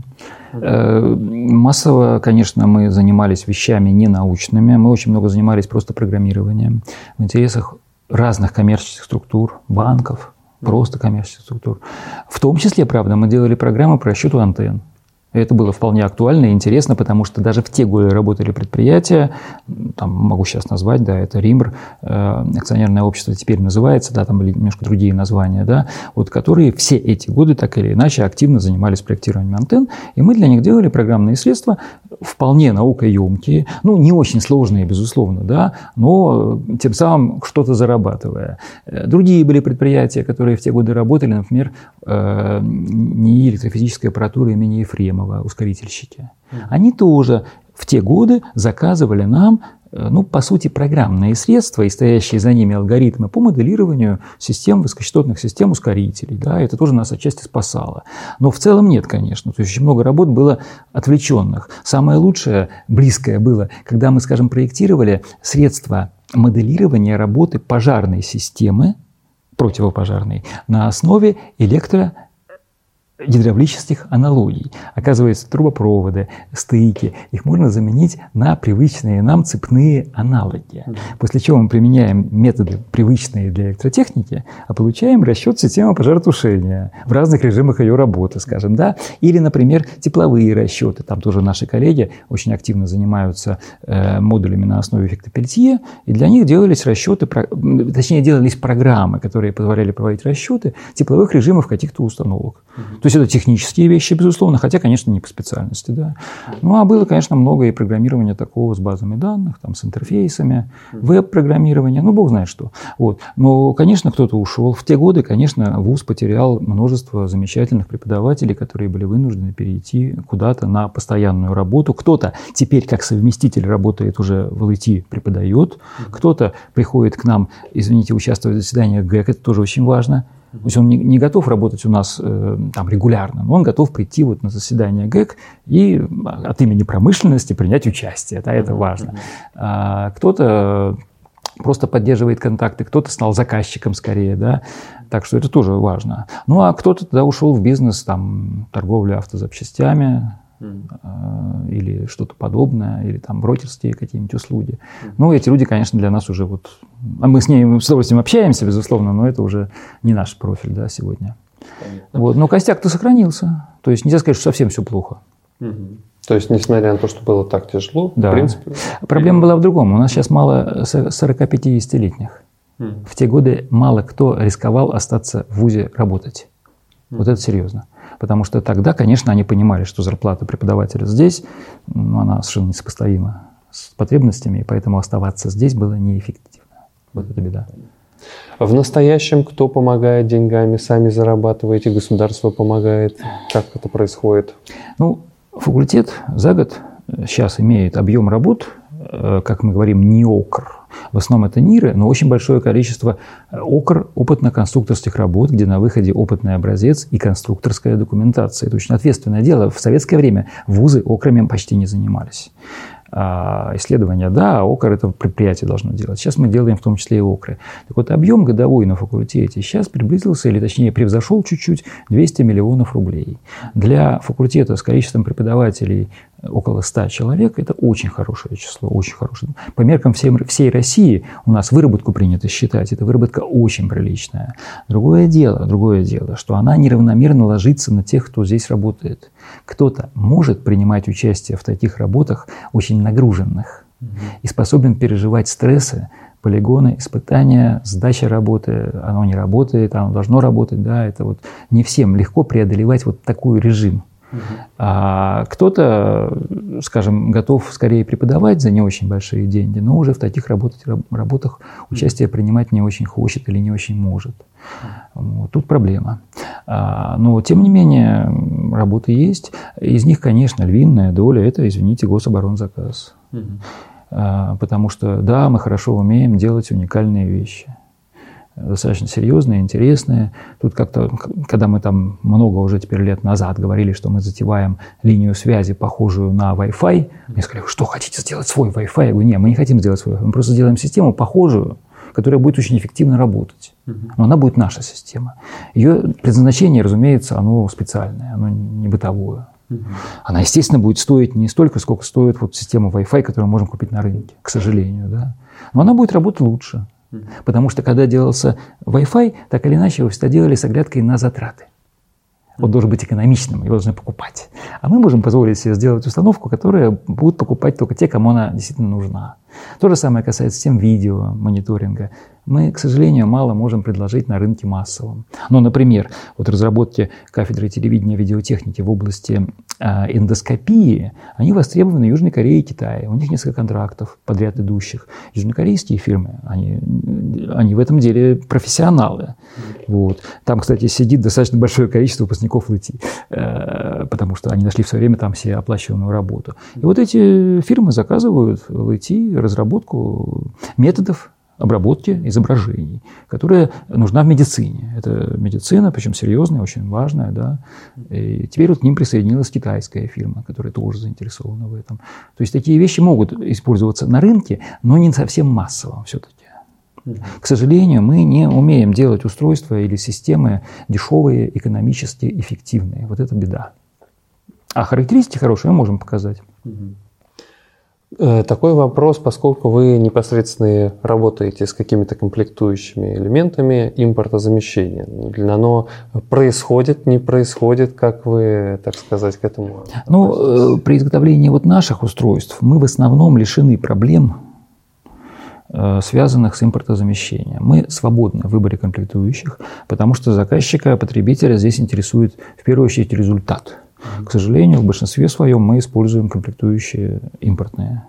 Speaker 2: Э, массово, конечно, мы занимались вещами ненаучными. Мы очень много занимались просто программированием в интересах разных коммерческих структур, банков, просто коммерческих структур. В том числе, правда, мы делали программы по расчету антенн. Это было вполне актуально и интересно, потому что даже в те годы работали предприятия, там могу сейчас назвать, да, это РИМР, э, акционерное общество теперь называется, да, там были немножко другие названия, да, вот которые все эти годы так или иначе активно занимались проектированием антенн, и мы для них делали программные средства, вполне наукоемкие, ну, не очень сложные, безусловно, да, но тем самым что-то зарабатывая. Э, другие были предприятия, которые в те годы работали, например, НИИ электрофизической аппаратуры имени Ефремова, Ефремова, ускорительщики, они тоже в те годы заказывали нам, э, ну, по сути, программные средства и стоящие за ними алгоритмы по моделированию систем, высокочастотных систем ускорителей. Да, это тоже нас отчасти спасало. Но в целом нет, конечно. То есть очень много работ было отвлеченных. Самое лучшее, близкое было, когда мы, скажем, проектировали средства моделирования работы пожарной системы, противопожарной, на основе электро гидравлических аналогий. Оказывается, трубопроводы, стыки, их можно заменить на привычные нам цепные аналоги. После чего мы применяем методы, привычные для электротехники, а получаем расчет системы пожаротушения в разных режимах ее работы, скажем, да. Или, например, тепловые расчеты. Там тоже наши коллеги очень активно занимаются э, модулями на основе эффекта Пельтье, и для них делались расчеты, точнее, делались программы, которые позволяли проводить расчеты тепловых режимов каких-то установок. То есть это технические вещи, безусловно, хотя, конечно, не по специальности, да. Ну, а было, конечно, много и программирования такого с базами данных, там, с интерфейсами, веб-программирование, ну, бог знает что. Вот. Но, конечно, кто-то ушел. В те годы, конечно, ВУЗ потерял множество замечательных преподавателей, которые были вынуждены перейти куда-то на постоянную работу. Кто-то теперь как совместитель работает уже в ЛИТ, преподает, кто-то приходит к нам, извините, участвовать в заседаниях ГЭК, это тоже очень важно – то есть он не, не готов работать у нас э, там регулярно, но он готов прийти вот на заседание ГЭК и от имени промышленности принять участие. Да, это важно. А, кто-то просто поддерживает контакты, кто-то стал заказчиком скорее, да, так что это тоже важно. Ну, а кто-то тогда ушел в бизнес, там, торговлю автозапчастями, mm. или что-то подобное, или там брокерские какие-нибудь услуги. Mm. Ну, эти люди, конечно, для нас уже вот... А мы с ними с удовольствием общаемся, безусловно, но это уже не наш профиль, да, сегодня. Понятно. Вот. Но костяк-то сохранился. То есть нельзя сказать, что совсем все плохо.
Speaker 1: Mm-hmm. То есть, несмотря на то, что было так тяжело,
Speaker 2: да. в принципе... Проблема была в другом. У нас сейчас мало 40-50-летних. Mm. В те годы мало кто рисковал остаться в ВУЗе работать. Mm. Вот это серьезно. Потому что тогда, конечно, они понимали, что зарплата преподавателя здесь, ну, она совершенно несопоставима с потребностями, и поэтому оставаться здесь было неэффективно. Вот это беда.
Speaker 1: В настоящем кто помогает деньгами? Сами зарабатываете, государство помогает? Как это происходит?
Speaker 2: Ну, факультет за год сейчас имеет объем работ, как мы говорим, не окр, в основном это НИРы, но очень большое количество э, ОКР, опытно-конструкторских работ, где на выходе опытный образец и конструкторская документация. Это очень ответственное дело. В советское время вузы ОКРами почти не занимались. А, исследования, да, ОКР это предприятие должно делать. Сейчас мы делаем в том числе и ОКРы. Так вот, объем годовой на факультете сейчас приблизился, или точнее превзошел чуть-чуть 200 миллионов рублей. Для факультета с количеством преподавателей около 100 человек, это очень хорошее число, очень хорошее. По меркам всей, всей России у нас выработку принято считать, эта выработка очень приличная. Другое дело, другое дело, что она неравномерно ложится на тех, кто здесь работает. Кто-то может принимать участие в таких работах очень нагруженных и способен переживать стрессы, полигоны, испытания, сдача работы, оно не работает, оно должно работать, да, это вот не всем легко преодолевать вот такой режим. А кто-то, скажем, готов скорее преподавать за не очень большие деньги, но уже в таких работать, работах участие принимать не очень хочет или не очень может. Вот, тут проблема. А, но, тем не менее, работы есть. Из них, конечно, львиная доля – это, извините, гособоронзаказ. А, потому что, да, мы хорошо умеем делать уникальные вещи достаточно серьезные, интересные. Тут как-то, когда мы там много уже теперь лет назад говорили, что мы затеваем линию связи, похожую на Wi-Fi, мне сказали, что хотите сделать свой Wi-Fi? Я говорю, нет, мы не хотим сделать свой Wi-Fi, мы просто сделаем систему похожую, которая будет очень эффективно работать. Но она будет наша система. Ее предназначение, разумеется, оно специальное, оно не бытовое. Она, естественно, будет стоить не столько, сколько стоит вот система Wi-Fi, которую мы можем купить на рынке, к сожалению. Да? Но она будет работать лучше. Потому что когда делался Wi-Fi, так или иначе его всегда делали с оглядкой на затраты. Он должен быть экономичным, его должны покупать. А мы можем позволить себе сделать установку, которая будут покупать только те, кому она действительно нужна. То же самое касается систем видео, мониторинга мы, к сожалению, мало можем предложить на рынке массовом. Ну, например, вот разработки кафедры телевидения и видеотехники в области эндоскопии, они востребованы в Южной Корее и Китае. У них несколько контрактов подряд идущих. Южнокорейские фирмы, они, они в этом деле профессионалы. Вот. Там, кстати, сидит достаточно большое количество выпускников ЛИТИ, э, потому что они нашли в свое время там все оплачиваемую работу. И вот эти фирмы заказывают ЛИТИ разработку методов обработки изображений, которая нужна в медицине. Это медицина, причем серьезная, очень важная. Да? И теперь вот к ним присоединилась китайская фирма, которая тоже заинтересована в этом. То есть такие вещи могут использоваться на рынке, но не совсем массово все-таки. К сожалению, мы не умеем делать устройства или системы дешевые, экономически эффективные. Вот это беда. А характеристики хорошие мы можем показать.
Speaker 1: Э, такой вопрос, поскольку вы непосредственно работаете с какими-то комплектующими элементами импортозамещения. Оно происходит, не происходит, как вы, так сказать, к этому
Speaker 2: Ну, э, при изготовлении вот наших устройств мы в основном лишены проблем, э, связанных с импортозамещением. Мы свободны в выборе комплектующих, потому что заказчика, потребителя здесь интересует в первую очередь результат – к сожалению, в большинстве своем мы используем комплектующие импортные.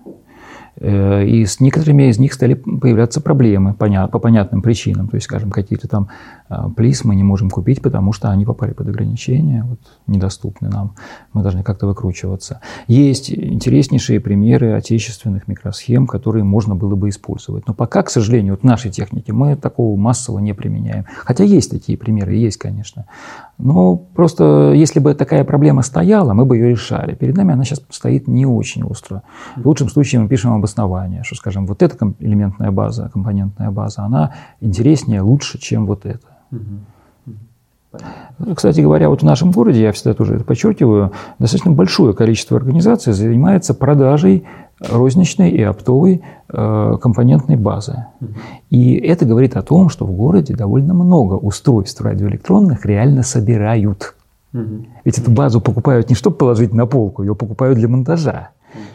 Speaker 2: Э, и с некоторыми из них стали появляться проблемы по понятным причинам. То есть, скажем, какие-то там а, плис мы не можем купить, потому что они попали под ограничения, вот, недоступны нам. Мы должны как-то выкручиваться. Есть интереснейшие примеры отечественных микросхем, которые можно было бы использовать. Но пока, к сожалению, вот в нашей технике мы такого массово не применяем. Хотя есть такие примеры, есть, конечно. Но просто если бы такая проблема стояла, мы бы ее решали. Перед нами она сейчас стоит не очень остро. В лучшем случае мы пишем обоснование, что, скажем, вот эта элементная база, компонентная база, она интереснее, лучше, чем вот эта. Кстати говоря, вот в нашем городе, я всегда тоже это подчеркиваю, достаточно большое количество организаций занимается продажей розничной и оптовой э, компонентной базы. И это говорит о том, что в городе довольно много устройств радиоэлектронных реально собирают. Ведь эту базу покупают не чтобы положить на полку, ее покупают для монтажа.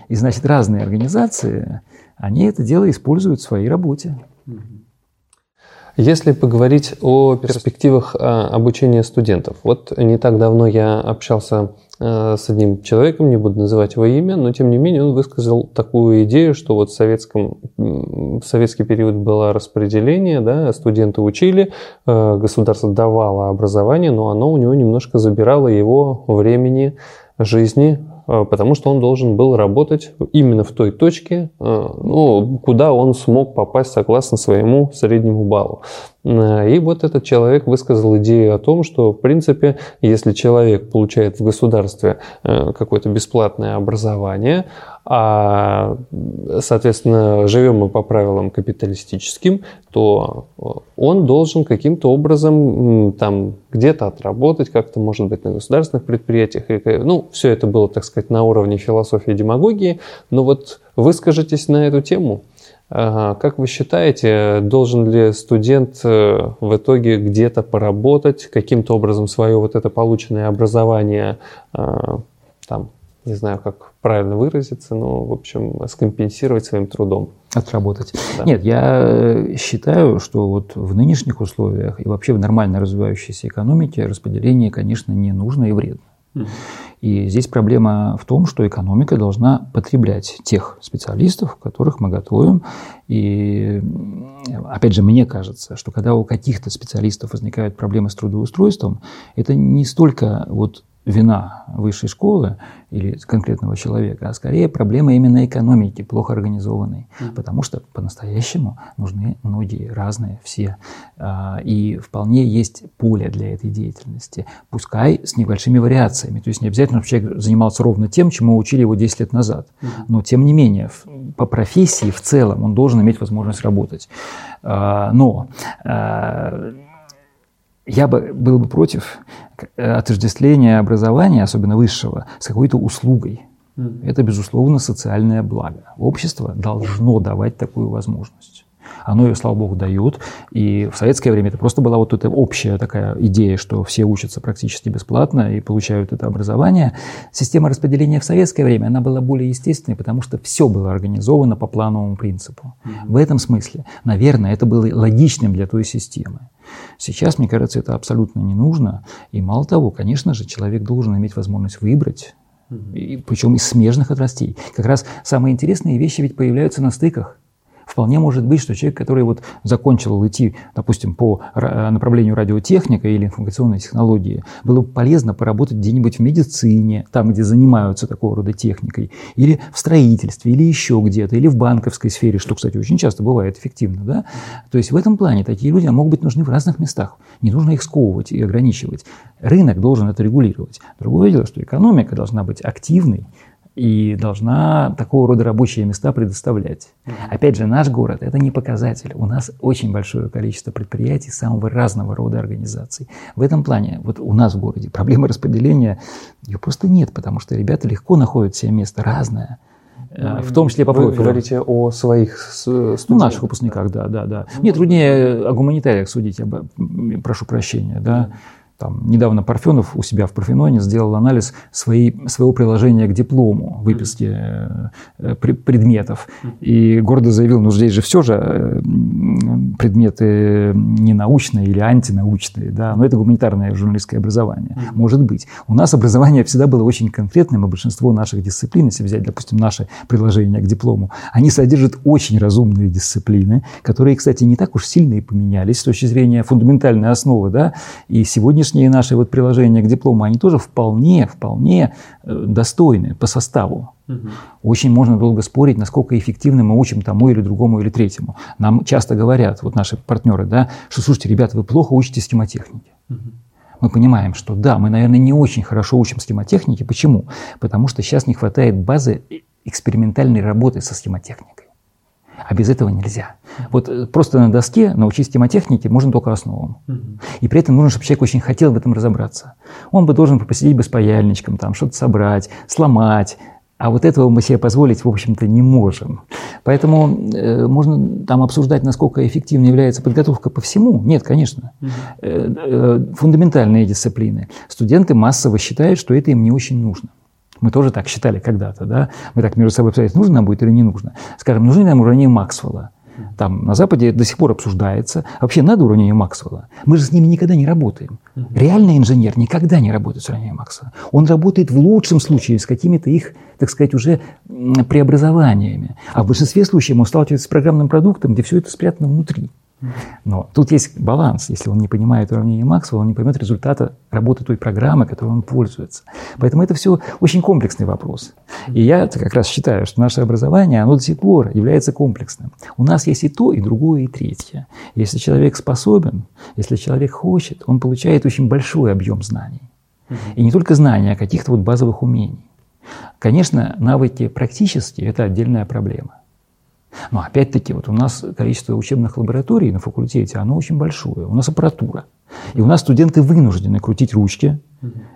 Speaker 2: И значит, разные организации, они это дело используют в своей работе.
Speaker 1: Если поговорить о перспективах а, обучения студентов. Вот не так давно я общался а, с одним человеком, не буду называть его имя, но тем не менее он высказал такую идею, что вот в, советском, в советский период было распределение, да, студенты учили, а, государство давало образование, но оно у него немножко забирало его времени жизни, потому что он должен был работать именно в той точке, э, ну, куда он смог попасть согласно своему среднему баллу. Э, и вот этот человек высказал идею о том, что, в принципе, если человек получает в государстве какое-то бесплатное образование, а, соответственно, живем мы по правилам капиталистическим, то он должен каким-то образом там где-то отработать, как-то, может быть, на государственных предприятиях. Ну, все это было, так сказать, на уровне философии и демагогии. Но вот выскажитесь на эту тему. Как вы считаете, должен ли студент э, в итоге где-то поработать, каким-то образом свое вот это полученное образование э, там, не знаю, как правильно выразиться, но, в общем, скомпенсировать своим трудом.
Speaker 2: Отработать. Да. Нет, я э, считаю, что вот в нынешних условиях и вообще в нормально развивающейся экономике распределение, конечно, не нужно и вредно. И здесь проблема в том, что экономика должна потреблять тех специалистов, которых мы готовим. И опять же, мне кажется, что когда у каких-то специалистов возникают проблемы с трудоустройством, это не столько вот вина высшей школы или конкретного человека, а скорее проблема именно экономики, плохо организованной. Mm-hmm. Потому что по-настоящему нужны многие разные все. А, и вполне есть поле для этой деятельности. Пускай с небольшими вариациями. То есть не обязательно, чтобы человек занимался ровно тем, чему учили его 10 лет назад. Mm-hmm. Но тем не менее, по профессии в целом он должен иметь возможность работать. А, но а, я бы был бы против э, отождествления образования, особенно высшего, с какой-то услугой. Это, безусловно, социальное благо. Общество должно давать такую возможность. Оно ее, слава богу, дает. И в советское время это просто была вот эта общая такая идея, что все учатся практически бесплатно и получают это образование. Система распределения в советское время, она была более естественной, потому что все было организовано по плановому принципу. Mm-hmm. В этом смысле, наверное, это было логичным для той системы. Сейчас, мне кажется, это абсолютно не нужно. И мало того, конечно же, человек должен иметь возможность выбрать, и, причем из смежных отраслей. Как раз самые интересные вещи ведь появляются на стыках. Вполне может быть, что человек, который вот закончил идти, допустим, по направлению радиотехника или информационной технологии, было бы полезно поработать где-нибудь в медицине, там, где занимаются такого рода техникой, или в строительстве, или еще где-то, или в банковской сфере, что, кстати, очень часто бывает эффективно. Да? То есть в этом плане такие люди могут быть нужны в разных местах. Не нужно их сковывать и ограничивать. Рынок должен это регулировать. Другое дело, что экономика должна быть активной, и должна такого рода рабочие места предоставлять. Опять же, наш город – это не показатель. У нас очень большое количество предприятий самого разного рода организаций. В этом плане, вот у нас в городе проблема распределения, ее просто нет, потому что ребята легко находят себе место разное.
Speaker 1: Э, в том числе по профилю. Вы говорите о своих студентах?
Speaker 2: Ну, наших выпускниках, да, да, да. Мне труднее о гуманитариях судить, я прошу прощения, да. Там, недавно Парфенов у себя в Парфеноне сделал анализ своей, своего приложения к диплому, выписки э, предметов. И гордо заявил, ну здесь же все же э, предметы не научные или антинаучные, да, но это гуманитарное журналистское образование. Может быть. У нас образование всегда было очень конкретным, и большинство наших дисциплин, если взять, допустим, наше приложение к диплому, они содержат очень разумные дисциплины, которые, кстати, не так уж сильно и поменялись с точки зрения фундаментальной основы, да, и сегодня сегодняшние наши вот приложения к диплому, они тоже вполне, вполне э, достойны по составу. Угу. Очень можно долго спорить, насколько эффективно мы учим тому или другому или третьему. Нам часто говорят, вот наши партнеры, да, что, слушайте, ребята, вы плохо учите схемотехники. Угу. Мы понимаем, что да, мы, наверное, не очень хорошо учим схемотехники. Почему? Потому что сейчас не хватает базы экспериментальной работы со схемотехникой. А без этого нельзя. Вот э, просто на доске научить темотехнике можно только основам. И при этом нужно, чтобы человек очень хотел в этом разобраться. Он бы должен посидеть бы с паяльничком, там, что-то собрать, сломать. А вот этого мы себе позволить, в общем-то, не можем. Поэтому э, можно там обсуждать, насколько эффективной является подготовка по всему. Нет, конечно. Э, э, фундаментальные дисциплины. Студенты массово считают, что это им не очень нужно. Мы тоже так считали когда-то, да? Мы так между собой обсуждали, нужно нам будет или не нужно. Скажем, нужны нам уравнения Максвелла. Там на Западе до сих пор обсуждается. Вообще надо уравнение Максвелла. Мы же с ними никогда не работаем. Реальный инженер никогда не работает с уравнением Максвелла. Он работает в лучшем случае с какими-то их, так сказать, уже преобразованиями. А в большинстве случаев он сталкивается с программным продуктом, где все это спрятано внутри. Но тут есть баланс. Если он не понимает уравнение Максвелла, он не поймет результата работы той программы, которой он пользуется. Поэтому это все очень комплексный вопрос. И я как раз считаю, что наше образование, оно до сих пор является комплексным. У нас есть и то, и другое, и третье. Если человек способен, если человек хочет, он получает очень большой объем знаний. И не только знаний, а каких-то вот базовых умений. Конечно, навыки практические – это отдельная проблема. Но опять-таки, вот у нас количество учебных лабораторий на факультете, оно очень большое. У нас аппаратура. И у нас студенты вынуждены крутить ручки,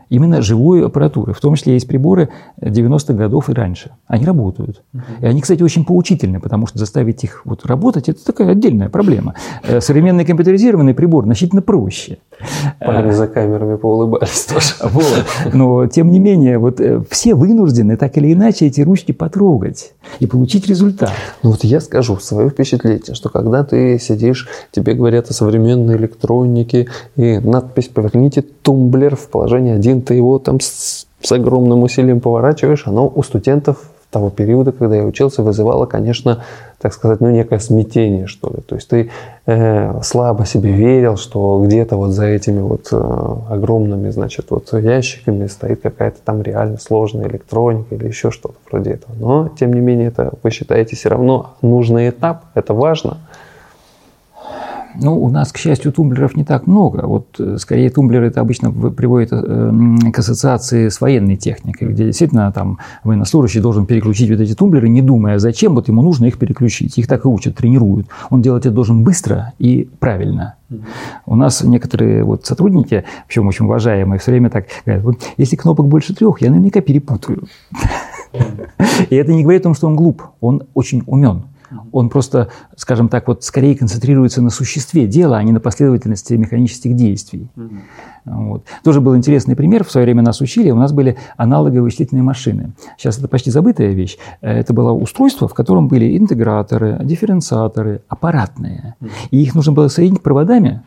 Speaker 2: Именно живой аппаратуры. В том числе есть приборы 90-х годов и раньше. Они работают. И они, кстати, очень поучительны, потому что заставить их вот работать – это такая отдельная проблема. Э, современный компьютеризированный прибор значительно проще.
Speaker 1: Парни за камерами поулыбались тоже.
Speaker 2: Вот. Но, тем не менее, вот э, все вынуждены так или иначе эти ручки потрогать и получить результат.
Speaker 1: Ну вот я скажу свое впечатление, что когда ты сидишь, тебе говорят о современной электронике, и надпись «Поверните тумблер в положение 1», ты его там с, с огромным усилием поворачиваешь, оно у студентов того периода, когда я учился, вызывало, конечно, так сказать, ну, некое смятение, что ли. То есть ты э, слабо себе верил, что где-то вот за этими вот э, огромными, значит, вот ящиками стоит какая-то там реально сложная электроника или еще что-то вроде этого. Но, тем не менее, это вы считаете все равно нужный этап, это важно –
Speaker 2: ну, у нас, к счастью, тумблеров не так много. Вот, э, скорее, тумблеры это обычно приводит э, к ассоциации с военной техникой, где действительно там военнослужащий должен переключить вот эти тумблеры, не думая, зачем, вот ему нужно их переключить. Их так и учат, тренируют. Он делать это должен быстро и правильно. У нас некоторые вот сотрудники, причем очень уважаемые, все время так говорят, вот если кнопок больше трех, я наверняка перепутаю. И это не говорит о том, что он глуп, он очень умен. Он просто, скажем так, вот скорее концентрируется на существе дела, а не на последовательности механических действий. Вот. Тоже был интересный пример. В свое время нас учили, у нас были аналоговые вычислительные машины. Сейчас это почти забытая вещь. Это было устройство, в котором были интеграторы, дифференциаторы, аппаратные. И их нужно было соединить проводами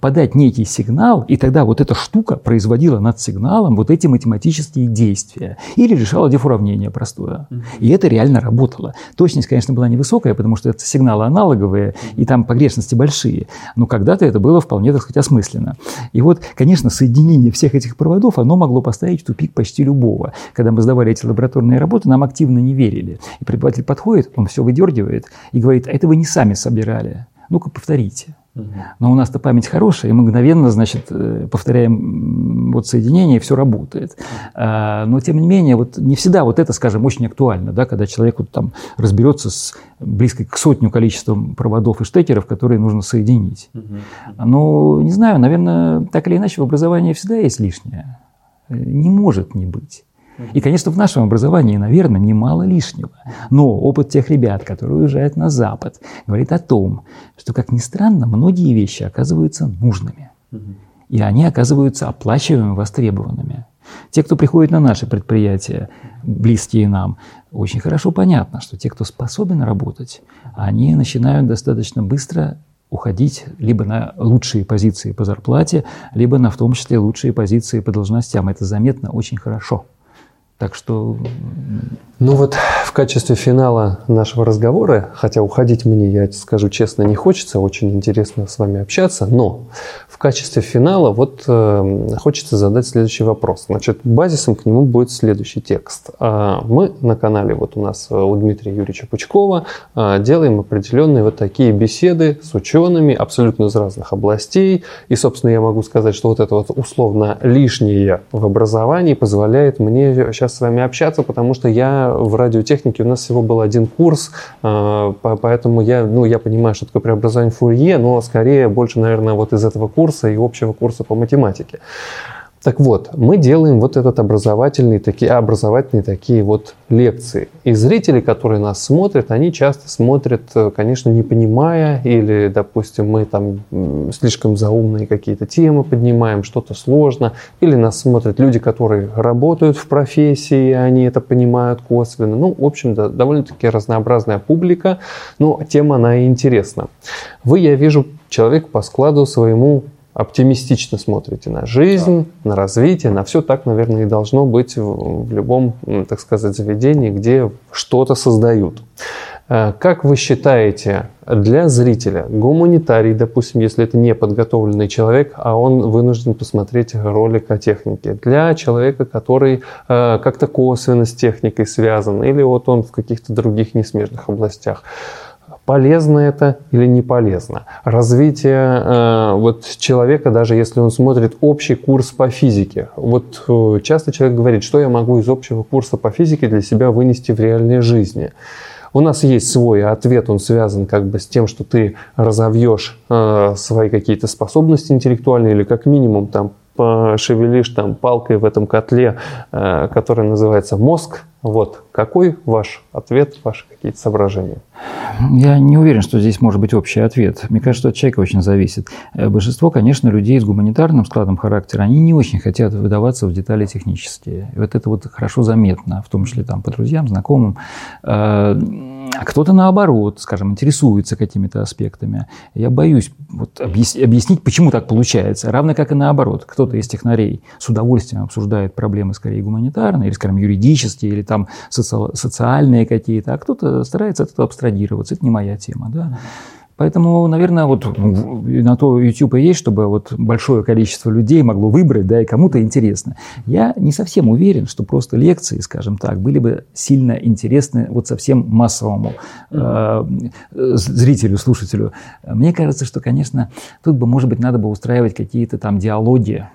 Speaker 2: подать некий сигнал, и тогда вот эта штука производила над сигналом вот эти математические действия. Или решала деформение простое. И это реально работало. Точность, конечно, была невысокая, потому что это сигналы аналоговые, и там погрешности большие. Но когда-то это было вполне, так сказать, осмысленно. И вот, конечно, соединение всех этих проводов, оно могло поставить в тупик почти любого. Когда мы сдавали эти лабораторные работы, нам активно не верили. И преподаватель подходит, он все выдергивает и говорит, а это вы не сами собирали. Ну-ка, повторите. Но у нас-то память хорошая, и мы мгновенно, значит, э, повторяем вот соединение, и все работает. А, но, тем не менее, вот не всегда вот это, скажем, очень актуально, да, когда человек вот там разберется с близко к сотню количеством проводов и штекеров, которые нужно соединить. Но, не знаю, наверное, так или иначе в образовании всегда есть лишнее. Не может не быть. И, конечно, в нашем образовании, наверное, немало лишнего. Но опыт тех ребят, которые уезжают на Запад, говорит о том, что, как ни странно, многие вещи оказываются нужными. И они оказываются оплачиваемыми, востребованными. Те, кто приходит на наши предприятия, близкие нам, очень хорошо понятно, что те, кто способен работать, они начинают достаточно быстро уходить либо на лучшие позиции по зарплате, либо на в том числе лучшие позиции по должностям. Это заметно очень хорошо. Так что...
Speaker 1: Ну вот в качестве финала нашего разговора, хотя уходить мне, я скажу честно, не хочется, очень интересно с вами общаться, но в качестве финала вот э, хочется задать следующий вопрос. Значит, базисом к нему будет следующий текст. Э, мы на канале, вот у нас э, у Дмитрия Юрьевича Пучкова, э, делаем определенные вот такие беседы с учеными абсолютно из разных областей. И, собственно, я могу сказать, что вот это вот условно лишнее в образовании позволяет мне сейчас с вами общаться, потому что я в радиотехнике, у нас всего был один курс, а, поэтому я, ну, я понимаю, что такое преобразование Фурье, но скорее больше, наверное, вот из этого курса и общего курса по математике. Так вот, мы делаем вот этот образовательный, такие, образовательные такие вот лекции. И зрители, которые нас смотрят, они часто смотрят, э, конечно, не понимая, или, допустим, мы там слишком заумные какие-то темы поднимаем, что-то сложно, или нас смотрят люди, которые работают в профессии, они это понимают косвенно. Ну, в общем, да, довольно-таки разнообразная публика, но тема, она интересна. Вы, я вижу, человек по складу своему оптимистично смотрите на жизнь, да. на развитие, на все так, наверное, и должно быть в, в любом, так сказать, заведении, где что-то создают. Э, как вы считаете, для зрителя, гуманитарий, допустим, если это не подготовленный человек, а он вынужден посмотреть ролик о технике, для человека, который э, как-то косвенно с техникой связан, или вот он в каких-то других несмежных областях, полезно это или не полезно. Развитие э, вот человека, даже если он смотрит общий курс по физике. Вот э, часто человек говорит, что я могу из общего курса по физике для себя вынести в реальной жизни. У нас есть свой ответ, он связан как бы с тем, что ты разовьешь э, свои какие-то способности интеллектуальные или как минимум там пошевелишь там палкой в этом котле, э, который называется мозг. Вот какой ваш ответ, ваши какие-то соображения?
Speaker 2: Я не уверен, что здесь может быть общий ответ. Мне кажется, что от человека очень зависит. Э, большинство, конечно, людей с гуманитарным складом характера, они не очень хотят выдаваться в детали технические. И вот это вот хорошо заметно, в том числе там по друзьям, знакомым. А кто-то наоборот, скажем, интересуется какими-то аспектами. Я боюсь вот объяснить, почему так получается. Равно как и наоборот. Кто-то из технарей с удовольствием обсуждает проблемы скорее гуманитарные, или, скажем, юридические, или там соци социальные какие-то, а кто-то старается от этого абстрагироваться. Это не моя тема. Да? Поэтому, наверное, вот на то YouTube и есть, чтобы вот большое количество людей могло выбрать, да, и кому-то интересно. Я не совсем уверен, что просто лекции, скажем так, были бы сильно интересны вот совсем массовому э, зрителю, слушателю. Мне кажется, что, конечно, тут бы, может быть, надо бы устраивать какие-то там диалоги,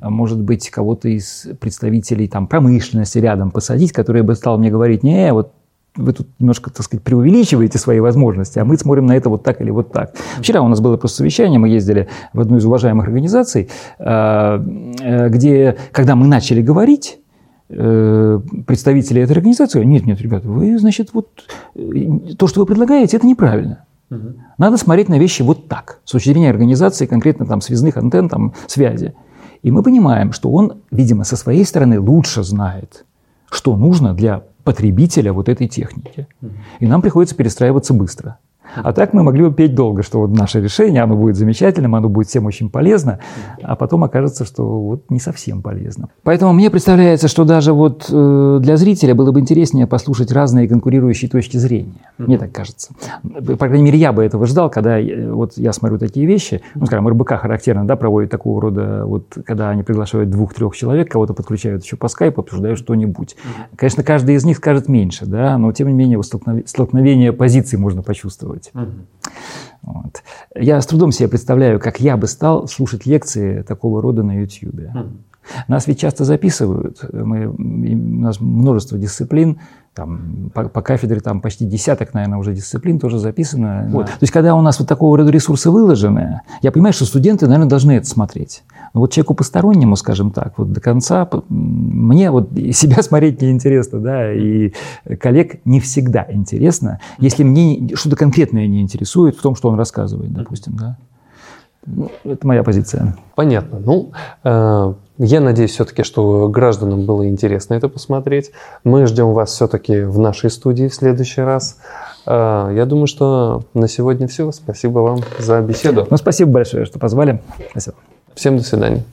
Speaker 2: может быть, кого-то из представителей там, промышленности рядом посадить, который бы стал мне говорить, не, вот вы тут немножко, так сказать, преувеличиваете свои возможности, а мы смотрим на это вот так или вот так. Вчера у нас было просто совещание, мы ездили в одну из уважаемых организаций, э, э, где, когда мы начали говорить, э, представители этой организации, нет, нет, ребята, вы, значит, вот то, что вы предлагаете, это неправильно. Надо смотреть на вещи вот так, с точки зрения организации, конкретно там связных антенн, там связи. И мы понимаем, что он, видимо, со своей стороны лучше знает, что нужно для потребителя вот этой техники. И нам приходится перестраиваться быстро. А так мы могли бы петь долго, что вот наше решение, оно будет замечательным, оно будет всем очень полезно, а потом окажется, что вот не совсем полезно. Поэтому мне представляется, что даже вот э, для зрителя было бы интереснее послушать разные конкурирующие точки зрения. Мне так кажется. По крайней мере, я бы этого ждал, когда вот я смотрю такие вещи. Ну, скажем, РБК характерно, да, проводит такого рода, вот когда они приглашают двух-трех человек, кого-то подключают еще по скайпу, обсуждают что-нибудь. Конечно, каждый из них скажет меньше, да, но тем не менее вот столкновение позиций можно почувствовать делать. Угу. Вот. Я с трудом себе представляю, как я бы стал слушать лекции такого рода на YouTube. Угу. Нас ведь часто записывают, мы, у нас множество дисциплин, там, по, по кафедре там почти десяток, наверное, уже дисциплин тоже записано. Да. Вот. То есть, когда у нас вот такого рода ресурсы выложены, я понимаю, что студенты, наверное, должны это смотреть. Но вот человеку постороннему, скажем так, вот до конца, мне вот себя смотреть неинтересно, да, и коллег не всегда интересно, если мне что-то конкретное не интересует в том, что он рассказывает, допустим, да. Ну, это моя позиция.
Speaker 1: Понятно. Ну, э, я надеюсь все-таки, что гражданам было интересно это посмотреть. Мы ждем вас все-таки в нашей студии в следующий раз. Э, я думаю, что на сегодня все. Спасибо вам за беседу.
Speaker 2: Ну, спасибо большое, что позвали. Спасибо.
Speaker 1: Всем до свидания.